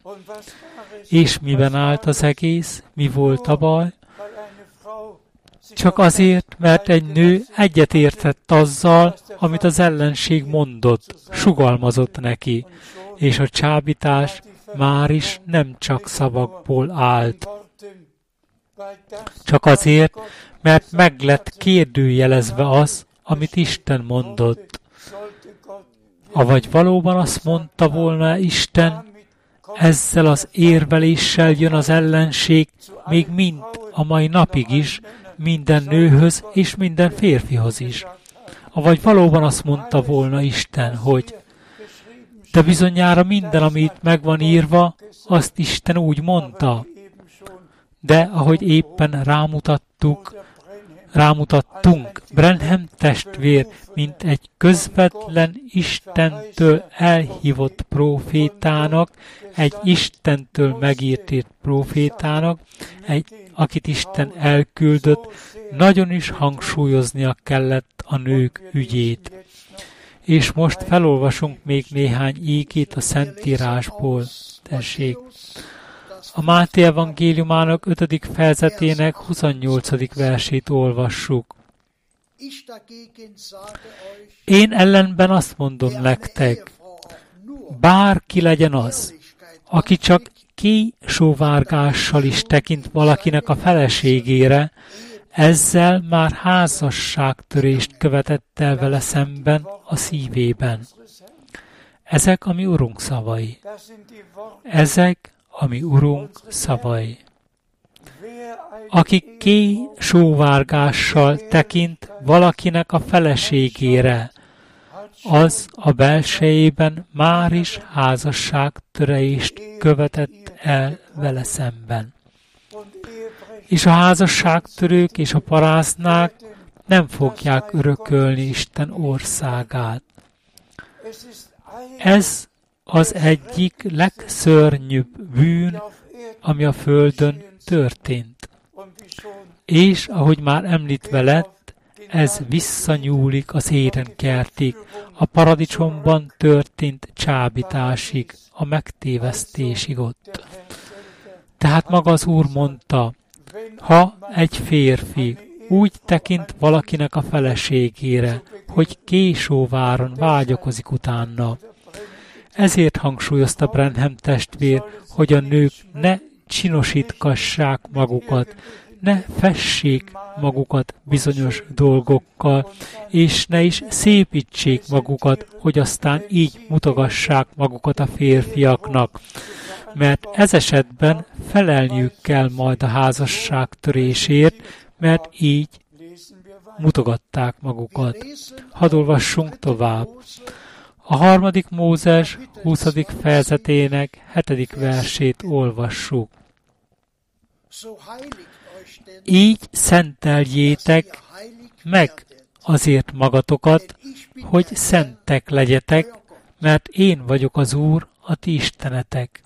És miben állt az egész? Mi volt a baj? Csak azért, mert egy nő egyetértett azzal, amit az ellenség mondott, sugalmazott neki, és a csábítás már is nem csak szavakból állt. Csak azért, mert meg lett kérdőjelezve az, amit Isten mondott. Avagy valóban azt mondta volna Isten, ezzel az érveléssel jön az ellenség, még mind a mai napig is, minden nőhöz és minden férfihoz is. Avagy valóban azt mondta volna Isten, hogy de bizonyára minden, amit meg van írva, azt Isten úgy mondta. De ahogy éppen rámutattuk, rámutattunk, Brenhem testvér, mint egy közvetlen Istentől elhívott profétának, egy Istentől megírt profétának, egy, akit Isten elküldött, nagyon is hangsúlyoznia kellett a nők ügyét. És most felolvasunk még néhány ígét a Szentírásból. Tessék! A Máté evangéliumának 5. fejezetének 28. versét olvassuk. Én ellenben azt mondom nektek, bárki legyen az, aki csak sóvárgással is tekint valakinek a feleségére, ezzel már házasságtörést követett el vele szemben a szívében. Ezek a mi Urunk szavai. Ezek a mi Urunk szavai. Aki ké sóvárgással tekint valakinek a feleségére, az a belsejében már is házasságtörést követett el vele szemben. És a házasságtörők és a parásznák nem fogják örökölni Isten országát. Ez az egyik legszörnyűbb bűn, ami a Földön történt. És, ahogy már említve lett, ez visszanyúlik az édenkertig, a paradicsomban történt csábításig, a megtévesztésig ott. Tehát maga az Úr mondta, ha egy férfi úgy tekint valakinek a feleségére, hogy késóváron vágyakozik utána, ezért hangsúlyozta Brenham testvér, hogy a nők ne csinosítkassák magukat, ne fessék magukat bizonyos dolgokkal, és ne is szépítsék magukat, hogy aztán így mutogassák magukat a férfiaknak. Mert ez esetben felelniük kell majd a házasság törésért, mert így mutogatták magukat. Hadd olvassunk tovább. A harmadik Mózes 20. fejezetének hetedik versét olvassuk. Így szenteljétek meg azért magatokat, hogy szentek legyetek, mert én vagyok az Úr, a ti istenetek.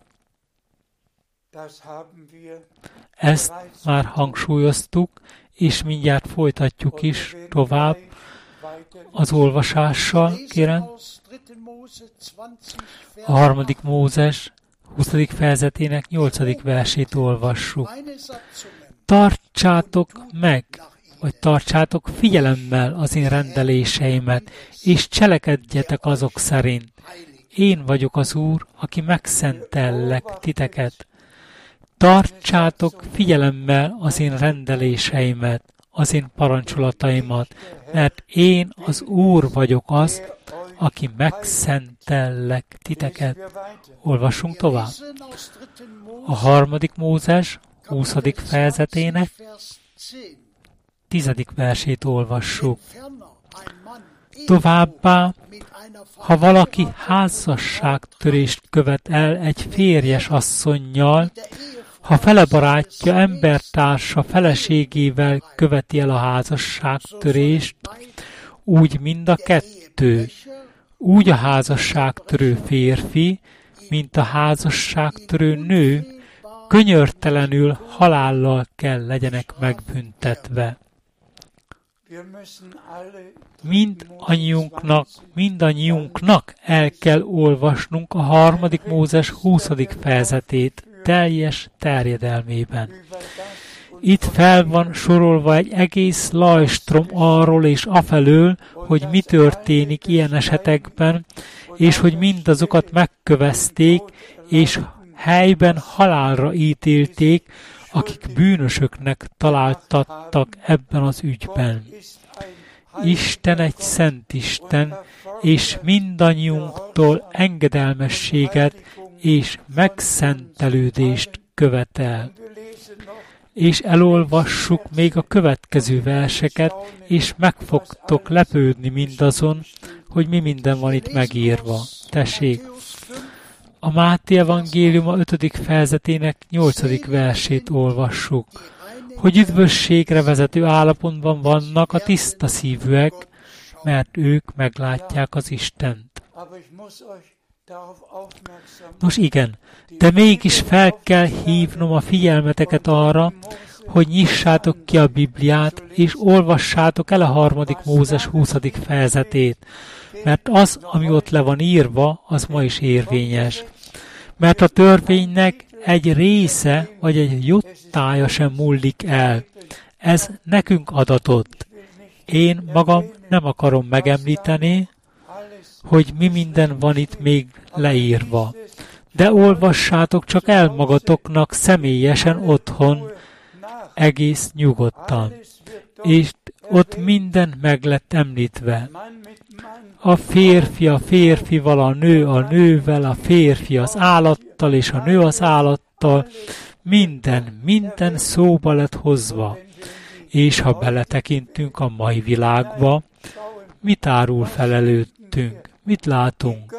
Ezt már hangsúlyoztuk, és mindjárt folytatjuk is tovább az olvasással, kérem. A harmadik Mózes 20. fejezetének 8. versét olvassuk. Tartsátok meg, vagy tartsátok figyelemmel az én rendeléseimet, és cselekedjetek azok szerint. Én vagyok az Úr, aki megszentellek titeket. Tartsátok figyelemmel az én rendeléseimet, az én parancsolataimat, mert én az Úr vagyok az, aki megszentellek titeket. Olvassunk tovább. A harmadik Mózes 20. fejezetének tizedik versét olvassuk. Továbbá, ha valaki házasságtörést követ el egy férjes asszonynal, ha fele barátja, embertársa feleségével követi el a házasságtörést, úgy mind a kettő, úgy a házasságtörő férfi, mint a házasságtörő nő, könyörtelenül halállal kell legyenek megbüntetve. Mind anyunknak, mindannyiunknak el kell olvasnunk a harmadik Mózes 20. fejezetét teljes terjedelmében. Itt fel van sorolva egy egész lajstrom arról és afelől, hogy mi történik ilyen esetekben, és hogy mindazokat megkövezték, és helyben halálra ítélték, akik bűnösöknek találtattak ebben az ügyben. Isten egy szent Isten, és mindannyiunktól engedelmességet és megszentelődést követel. És elolvassuk még a következő verseket, és meg fogtok lepődni mindazon, hogy mi minden van itt megírva. Tessék, a Máté Evangélium a 5. fejezetének 8. versét olvassuk, hogy üdvösségre vezető állapotban vannak a tiszta szívűek, mert ők meglátják az Istent. Nos igen, de mégis fel kell hívnom a figyelmeteket arra, hogy nyissátok ki a Bibliát, és olvassátok el a harmadik Mózes 20. fejezetét, mert az, ami ott le van írva, az ma is érvényes. Mert a törvénynek egy része vagy egy jottája sem múlik el. Ez nekünk adatott. Én magam nem akarom megemlíteni, hogy mi minden van itt még leírva. De olvassátok csak el magatoknak személyesen otthon, egész nyugodtan. És ott minden meg lett említve. A férfi a férfival, a nő a nővel, a férfi az állattal, és a nő az állattal, minden, minden szóba lett hozva. És ha beletekintünk a mai világba, mit árul fel előttünk, mit látunk?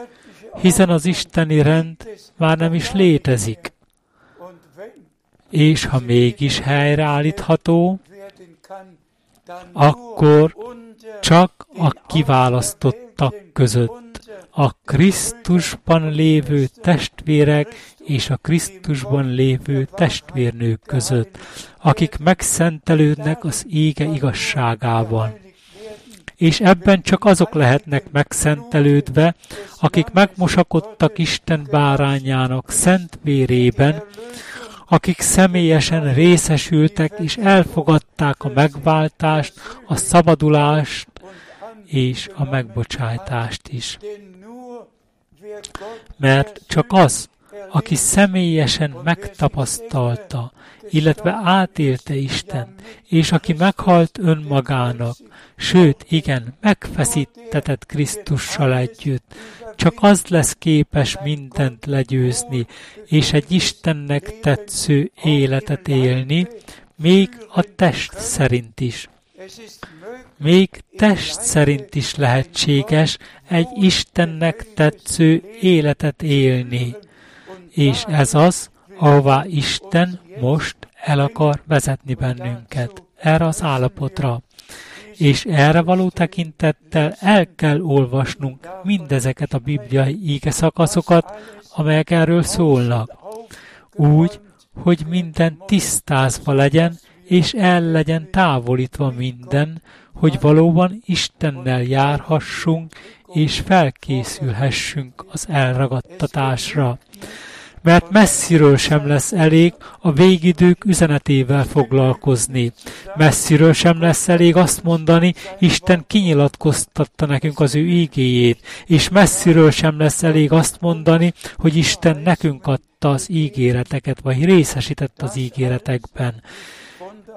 Hiszen az isteni rend már nem is létezik. És ha mégis helyreállítható, akkor csak a kiválasztottak között, a Krisztusban lévő testvérek és a Krisztusban lévő testvérnők között, akik megszentelődnek az ége igazságában. És ebben csak azok lehetnek megszentelődve, akik megmosakodtak Isten bárányának szent vérében, akik személyesen részesültek és elfogadták a megváltást, a szabadulást és a megbocsájtást is. Mert csak az, aki személyesen megtapasztalta, illetve átélte Isten, és aki meghalt önmagának, sőt, igen, megfeszítetett Krisztussal együtt, csak az lesz képes mindent legyőzni, és egy Istennek tetsző életet élni, még a test szerint is. Még test szerint is lehetséges egy Istennek tetsző életet élni. És ez az, ahová Isten most el akar vezetni bennünket, erre az állapotra. És erre való tekintettel el kell olvasnunk mindezeket a bibliai íge szakaszokat, amelyek erről szólnak. Úgy, hogy minden tisztázva legyen, és el legyen távolítva minden, hogy valóban Istennel járhassunk, és felkészülhessünk az elragadtatásra mert messziről sem lesz elég a végidők üzenetével foglalkozni. Messziről sem lesz elég azt mondani, Isten kinyilatkoztatta nekünk az ő ígéjét, és messziről sem lesz elég azt mondani, hogy Isten nekünk adta az ígéreteket, vagy részesített az ígéretekben.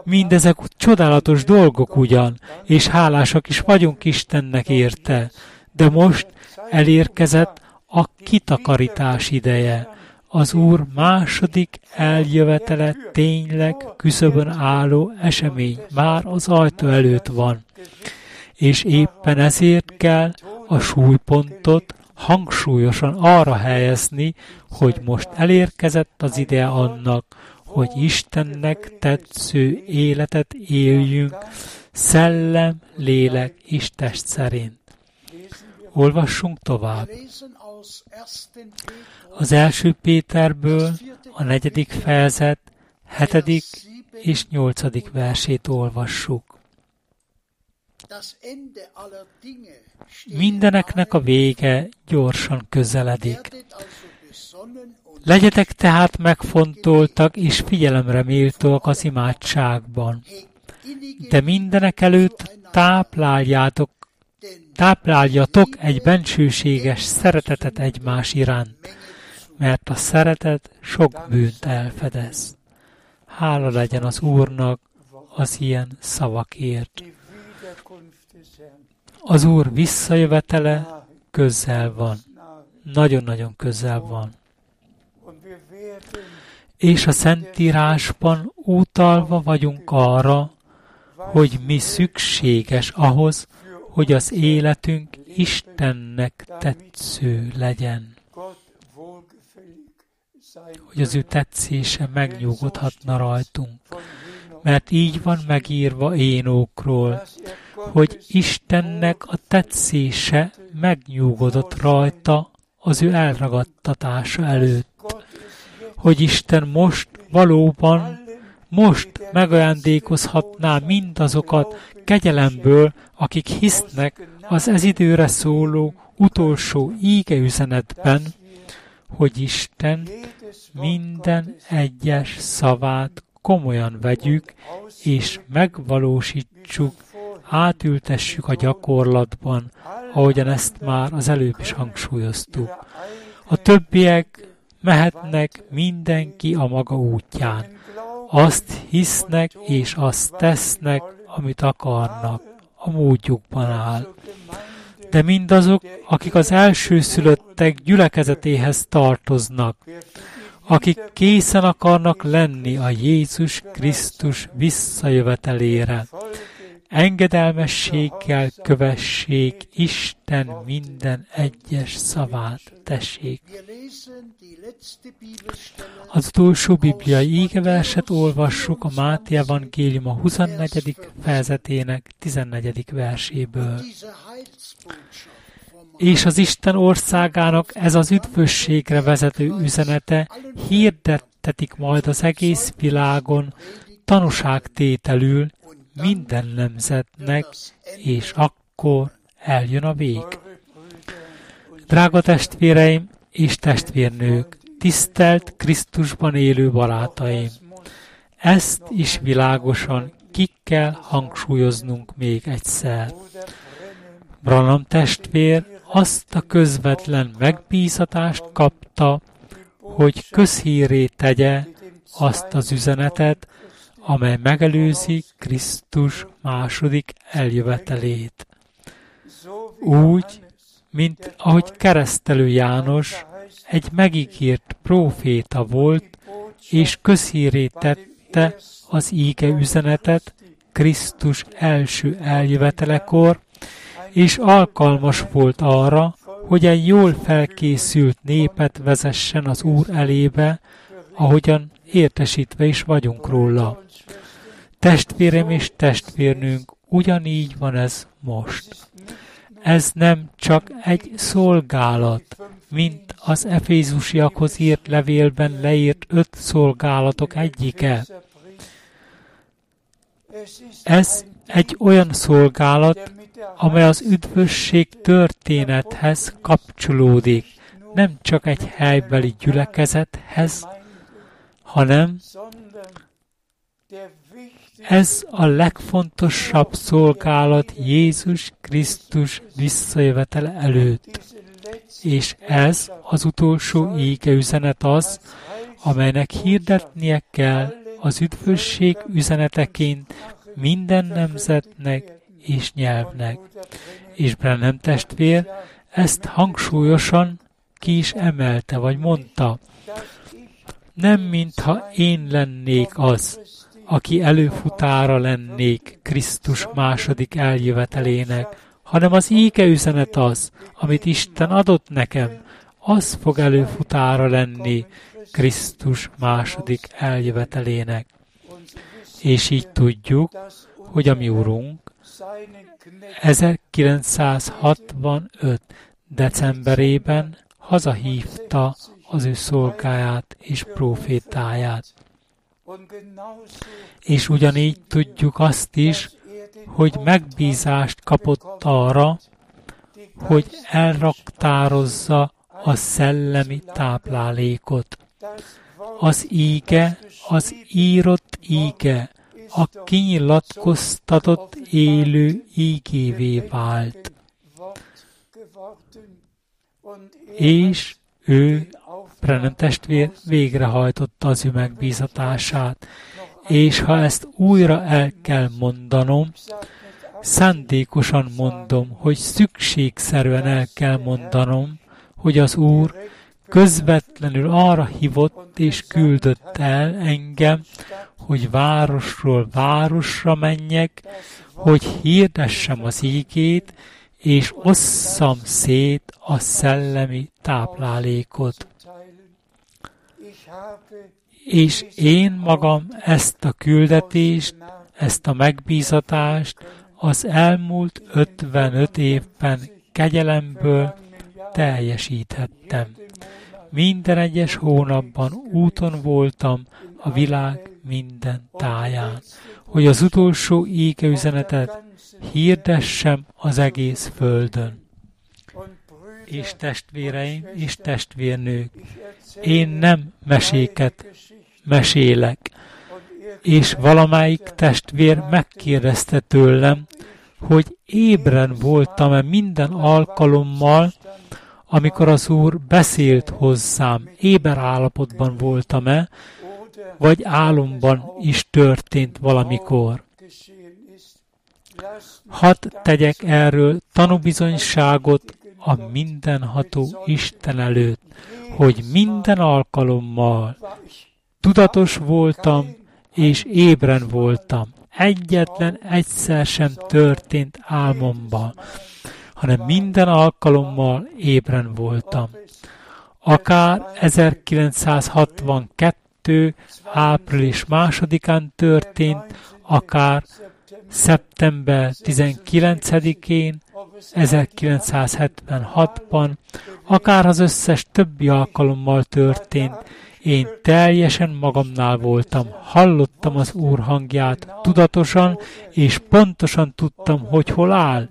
Mindezek csodálatos dolgok ugyan, és hálásak is vagyunk Istennek érte, de most elérkezett a kitakarítás ideje az Úr második eljövetele tényleg küszöbön álló esemény már az ajtó előtt van, és éppen ezért kell a súlypontot hangsúlyosan arra helyezni, hogy most elérkezett az ideje annak, hogy Istennek tetsző életet éljünk, szellem, lélek és test szerint. Olvassunk tovább. Az első Péterből a negyedik fejezet, hetedik és nyolcadik versét olvassuk. Mindeneknek a vége gyorsan közeledik. Legyetek tehát megfontoltak és figyelemre méltóak az imádságban, de mindenek előtt tápláljátok, tápláljatok egy bensőséges szeretetet egymás iránt, mert a szeretet sok bűnt elfedez. Hála legyen az Úrnak az ilyen szavakért. Az Úr visszajövetele közel van. Nagyon-nagyon közel van. És a Szentírásban utalva vagyunk arra, hogy mi szükséges ahhoz, hogy az életünk Istennek tetsző legyen. Hogy az ő tetszése megnyugodhatna rajtunk. Mert így van megírva Énókról, hogy Istennek a tetszése megnyugodott rajta az ő elragadtatása előtt. Hogy Isten most valóban most megajándékozhatná mindazokat kegyelemből, akik hisznek az ez időre szóló utolsó íge üzenetben, hogy Isten minden egyes szavát komolyan vegyük, és megvalósítsuk, átültessük a gyakorlatban, ahogyan ezt már az előbb is hangsúlyoztuk. A többiek mehetnek mindenki a maga útján. Azt hisznek és azt tesznek, amit akarnak, a módjukban áll. De mindazok, akik az első szülöttek gyülekezetéhez tartoznak, akik készen akarnak lenni a Jézus Krisztus visszajövetelére, engedelmességgel kövessék Isten minden egyes szavát, tessék. Az utolsó bibliai ígeverset olvassuk a Máté Evangélium a 24. fejezetének 14. verséből. És az Isten országának ez az üdvösségre vezető üzenete hirdettetik majd az egész világon tanúságtételül minden nemzetnek, és akkor eljön a vég. Drága testvéreim és testvérnők, tisztelt Krisztusban élő barátaim, ezt is világosan ki kell hangsúlyoznunk még egyszer. Branham testvér azt a közvetlen megbízatást kapta, hogy közhíré tegye azt az üzenetet, amely megelőzi Krisztus második eljövetelét. Úgy, mint ahogy keresztelő János egy megígért próféta volt, és közhíré tette az íge üzenetet Krisztus első eljövetelekor, és alkalmas volt arra, hogy egy jól felkészült népet vezessen az Úr elébe, ahogyan értesítve is vagyunk róla. Testvérem és testvérnünk, ugyanígy van ez most. Ez nem csak egy szolgálat, mint az Efézusiakhoz írt levélben leírt öt szolgálatok egyike. Ez egy olyan szolgálat, amely az üdvösség történethez kapcsolódik, nem csak egy helybeli gyülekezethez, hanem ez a legfontosabb szolgálat Jézus Krisztus visszajövetele előtt. És ez az utolsó ége üzenet az, amelynek hirdetnie kell az üdvösség üzeneteként minden nemzetnek és nyelvnek. És Brennem testvér ezt hangsúlyosan ki is emelte, vagy mondta, nem mintha én lennék az, aki előfutára lennék Krisztus második eljövetelének, hanem az íke üzenet az, amit Isten adott nekem, az fog előfutára lenni Krisztus második eljövetelének. És így tudjuk, hogy a mi Urunk 1965. decemberében hazahívta az ő szolgáját és profétáját. És ugyanígy tudjuk azt is, hogy megbízást kapott arra, hogy elraktározza a szellemi táplálékot. Az íge, az írott íge, a kinyilatkoztatott élő ígévé vált. És ő, Brennan testvér, végrehajtotta az ő megbízatását, és ha ezt újra el kell mondanom, szándékosan mondom, hogy szükségszerűen el kell mondanom, hogy az Úr közvetlenül arra hívott és küldött el engem, hogy városról városra menjek, hogy hirdessem az ígét, és osszam szét a szellemi táplálékot. És én magam ezt a küldetést, ezt a megbízatást az elmúlt 55 évben kegyelemből teljesíthettem. Minden egyes hónapban úton voltam a világ minden táján, hogy az utolsó éke üzenetet hirdessem az egész földön. És testvéreim és testvérnők, én nem meséket mesélek, és valamelyik testvér megkérdezte tőlem, hogy ébren voltam-e minden alkalommal, amikor az Úr beszélt hozzám, éber állapotban voltam-e, vagy álomban is történt valamikor. Hadd tegyek erről tanúbizonyságot a mindenható Isten előtt, hogy minden alkalommal tudatos voltam és ébren voltam. Egyetlen egyszer sem történt álmomban, hanem minden alkalommal ébren voltam. Akár 1962. április másodikán történt, akár szeptember 19-én, 1976-ban, akár az összes többi alkalommal történt, én teljesen magamnál voltam, hallottam az Úr hangját tudatosan, és pontosan tudtam, hogy hol áll,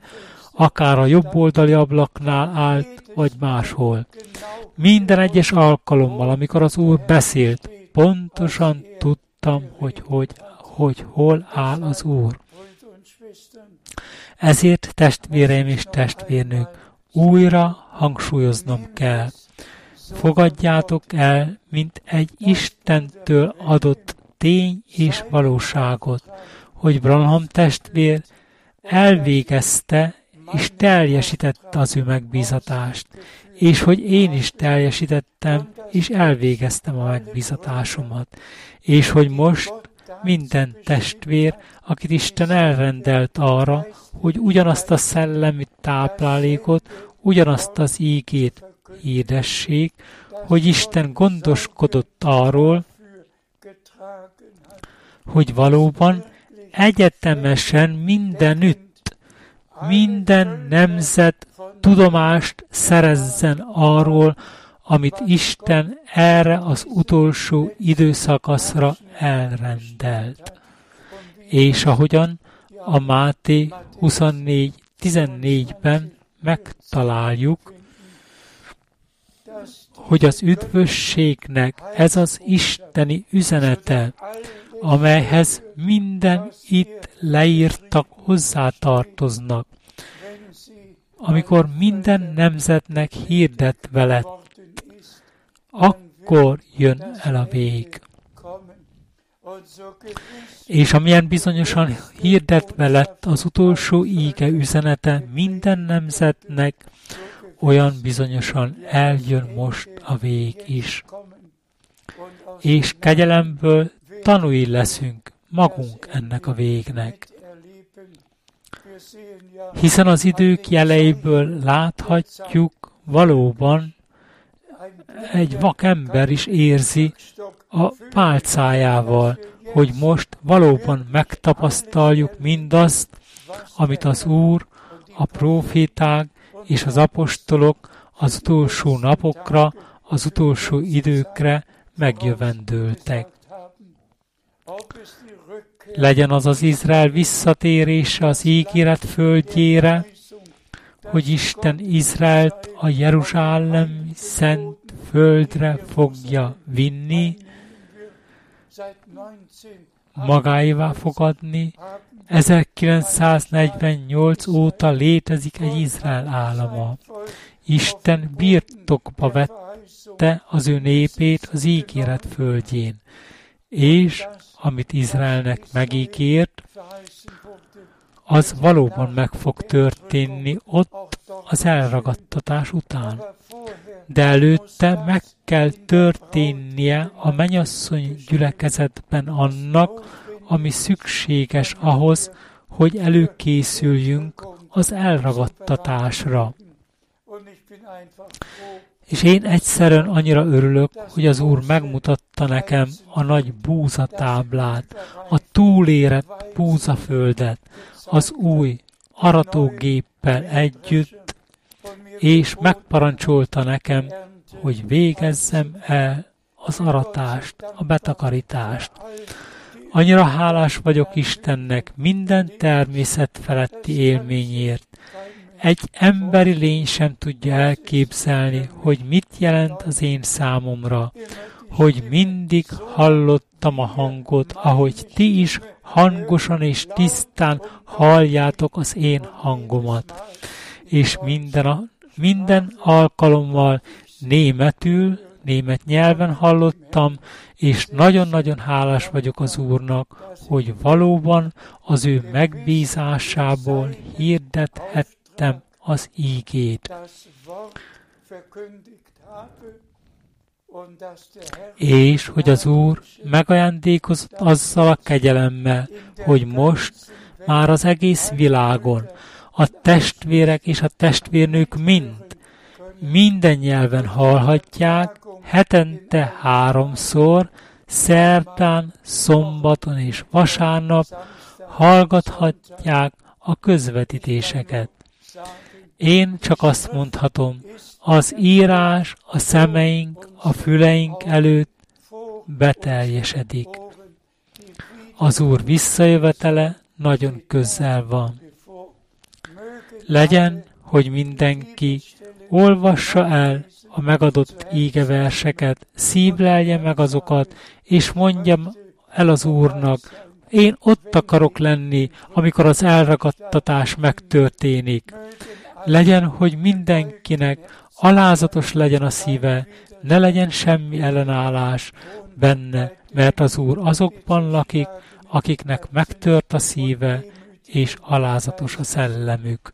akár a jobb oldali ablaknál állt, vagy máshol. Minden egyes alkalommal, amikor az Úr beszélt, pontosan tudtam, hogy, hogy, hogy hol áll az Úr. Ezért testvéreim és testvérnők, újra hangsúlyoznom kell. Fogadjátok el, mint egy Istentől adott tény és valóságot, hogy Branham testvér elvégezte és teljesítette az ő megbízatást, és hogy én is teljesítettem és elvégeztem a megbízatásomat, és hogy most minden testvér, akit Isten elrendelt arra, hogy ugyanazt a szellemi táplálékot, ugyanazt az ígét hirdessék, hogy Isten gondoskodott arról, hogy valóban egyetemesen mindenütt, minden nemzet tudomást szerezzen arról, amit Isten erre az utolsó időszakaszra elrendelt. És ahogyan a Máté 24.14-ben megtaláljuk, hogy az üdvösségnek ez az isteni üzenete, amelyhez minden itt leírtak hozzátartoznak, amikor minden nemzetnek hirdetve lett, akkor jön el a vég. És amilyen bizonyosan hirdetve lett az utolsó íge üzenete minden nemzetnek, olyan bizonyosan eljön most a vég is. És kegyelemből tanúi leszünk magunk ennek a végnek. Hiszen az idők jeleiből láthatjuk valóban, egy vakember is érzi a pálcájával, hogy most valóban megtapasztaljuk mindazt, amit az Úr, a proféták és az apostolok az utolsó napokra, az utolsó időkre megjövendőltek. Legyen az az Izrael visszatérése az ígéret földjére, hogy Isten Izraelt a Jeruzsálem szent földre fogja vinni, magáévá fogadni. 1948 óta létezik egy Izrael állama. Isten birtokba vette az ő népét az ígéret földjén, és amit Izraelnek megígért, az valóban meg fog történni ott az elragadtatás után. De előtte meg kell történnie a menyasszony gyülekezetben annak, ami szükséges ahhoz, hogy előkészüljünk az elragadtatásra. És én egyszerűen annyira örülök, hogy az Úr megmutatta nekem a nagy búzatáblát, a túlérett búzaföldet, az új aratógéppel együtt, és megparancsolta nekem, hogy végezzem el az aratást, a betakarítást. Annyira hálás vagyok Istennek minden természet feletti élményért. Egy emberi lény sem tudja elképzelni, hogy mit jelent az én számomra, hogy mindig hallottam a hangot, ahogy ti is hangosan és tisztán halljátok az én hangomat. És minden, a, minden alkalommal németül, német nyelven hallottam, és nagyon-nagyon hálás vagyok az Úrnak, hogy valóban az ő megbízásából hirdethettem az ígét. És hogy az Úr megajándékozott azzal a kegyelemmel, hogy most már az egész világon a testvérek és a testvérnők mind minden nyelven hallhatják, hetente háromszor, szerdán, szombaton és vasárnap hallgathatják a közvetítéseket. Én csak azt mondhatom, az írás a szemeink, a füleink előtt beteljesedik. Az Úr visszajövetele nagyon közel van. Legyen, hogy mindenki olvassa el a megadott ígeverseket, szívlelje meg azokat, és mondjam el az Úrnak, én ott akarok lenni, amikor az elragadtatás megtörténik. Legyen, hogy mindenkinek alázatos legyen a szíve, ne legyen semmi ellenállás benne, mert az Úr azokban lakik, akiknek megtört a szíve, és alázatos a szellemük.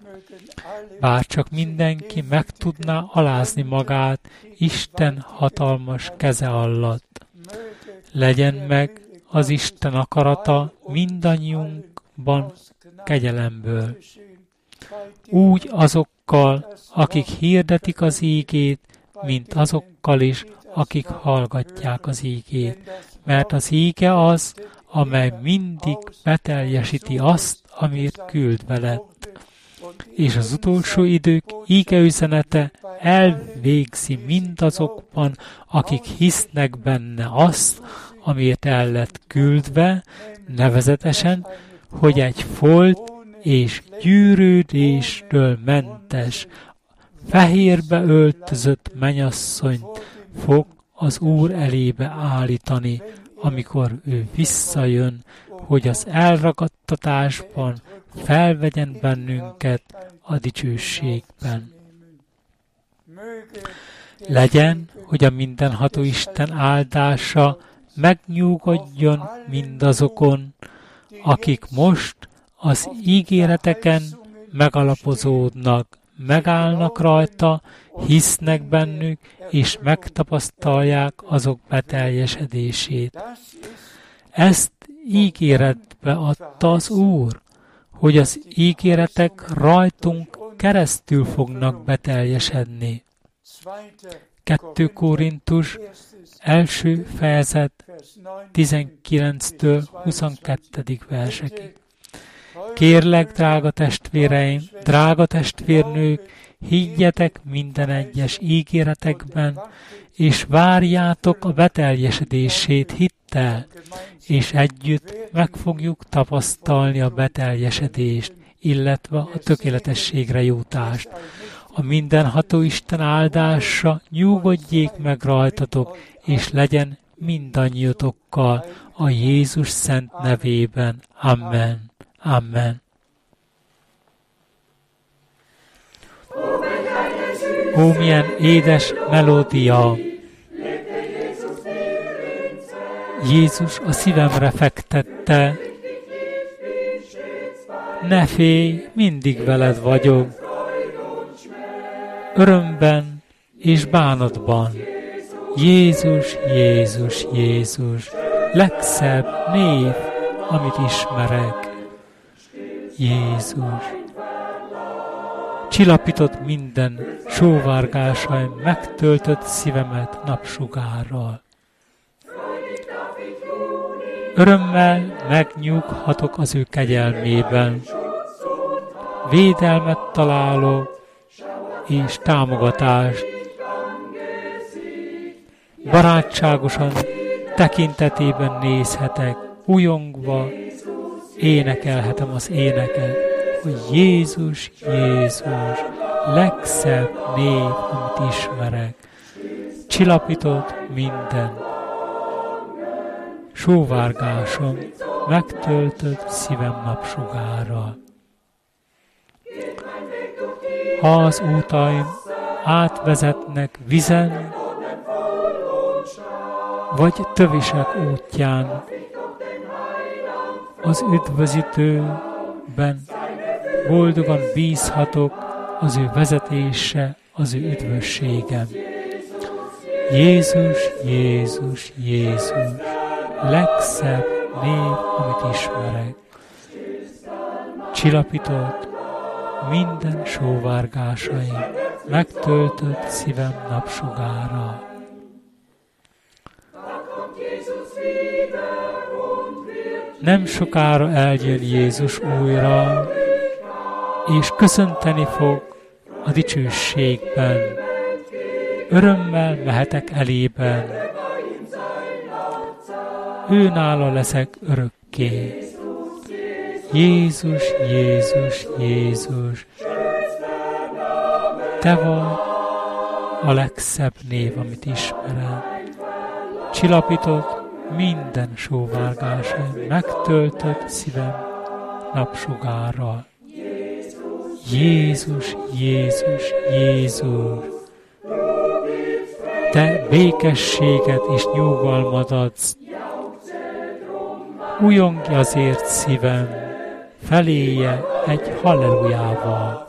Bár csak mindenki meg tudná alázni magát Isten hatalmas keze alatt. Legyen meg az Isten akarata mindannyiunkban kegyelemből. Úgy azokkal, akik hirdetik az ígét, mint azokkal is, akik hallgatják az ígét. Mert az íge az, amely mindig beteljesíti azt, amit küld veled és az utolsó idők íge üzenete elvégzi mindazokban, akik hisznek benne azt, amiért el lett küldve, nevezetesen, hogy egy folt és gyűrődéstől mentes, fehérbe öltözött menyasszonyt fog az Úr elébe állítani, amikor ő visszajön, hogy az elragadtatásban felvegyen bennünket a dicsőségben. Legyen, hogy a mindenható Isten áldása megnyugodjon mindazokon, akik most az ígéreteken megalapozódnak, megállnak rajta, hisznek bennük, és megtapasztalják azok beteljesedését. Ezt ígéretbe adta az Úr, hogy az ígéretek rajtunk keresztül fognak beteljesedni. 2 Korintus első fejezet 19-től 22. versekig. Kérlek, drága testvéreim, drága testvérnők, higgyetek minden egyes ígéretekben, és várjátok a beteljesedését hit el, és együtt meg fogjuk tapasztalni a beteljesedést, illetve a tökéletességre jutást. A mindenható Isten áldása nyugodjék meg rajtatok, és legyen mindannyiutokkal a Jézus szent nevében. Amen. Amen. Ó, milyen édes melódia! Jézus a szívemre fektette. Ne félj, mindig veled vagyok. Örömben és bánatban. Jézus, Jézus, Jézus, legszebb név, amit ismerek. Jézus. Csillapított minden sóvárgásaim, megtöltött szívemet napsugárral. Örömmel megnyughatok az ő kegyelmében. Védelmet találok és támogatást. Barátságosan tekintetében nézhetek, újongva énekelhetem az éneket, hogy Jézus, Jézus, legszebb név, amit ismerek. Csillapított minden sóvárgásom megtöltött szívem napsugára. Ha az útaim átvezetnek vizen, vagy tövisek útján, az üdvözítőben boldogan bízhatok az ő vezetése, az ő üdvösségem. Jézus, Jézus, Jézus, legszebb név, amit ismerek. Csillapított minden sóvárgásaim, megtöltött szívem napsugára. Nem sokára eljön Jézus újra, és köszönteni fog a dicsőségben. Örömmel mehetek elében, ő nála leszek örökké. Jézus, Jézus, Jézus, Te vagy a legszebb név, amit ismerem. Csillapított minden sóvárgásom, megtöltött szívem napsugárral. Jézus, Jézus, Jézus, Te békességet és nyugalmat adsz Újongj azért szívem, feléje egy hallelujával.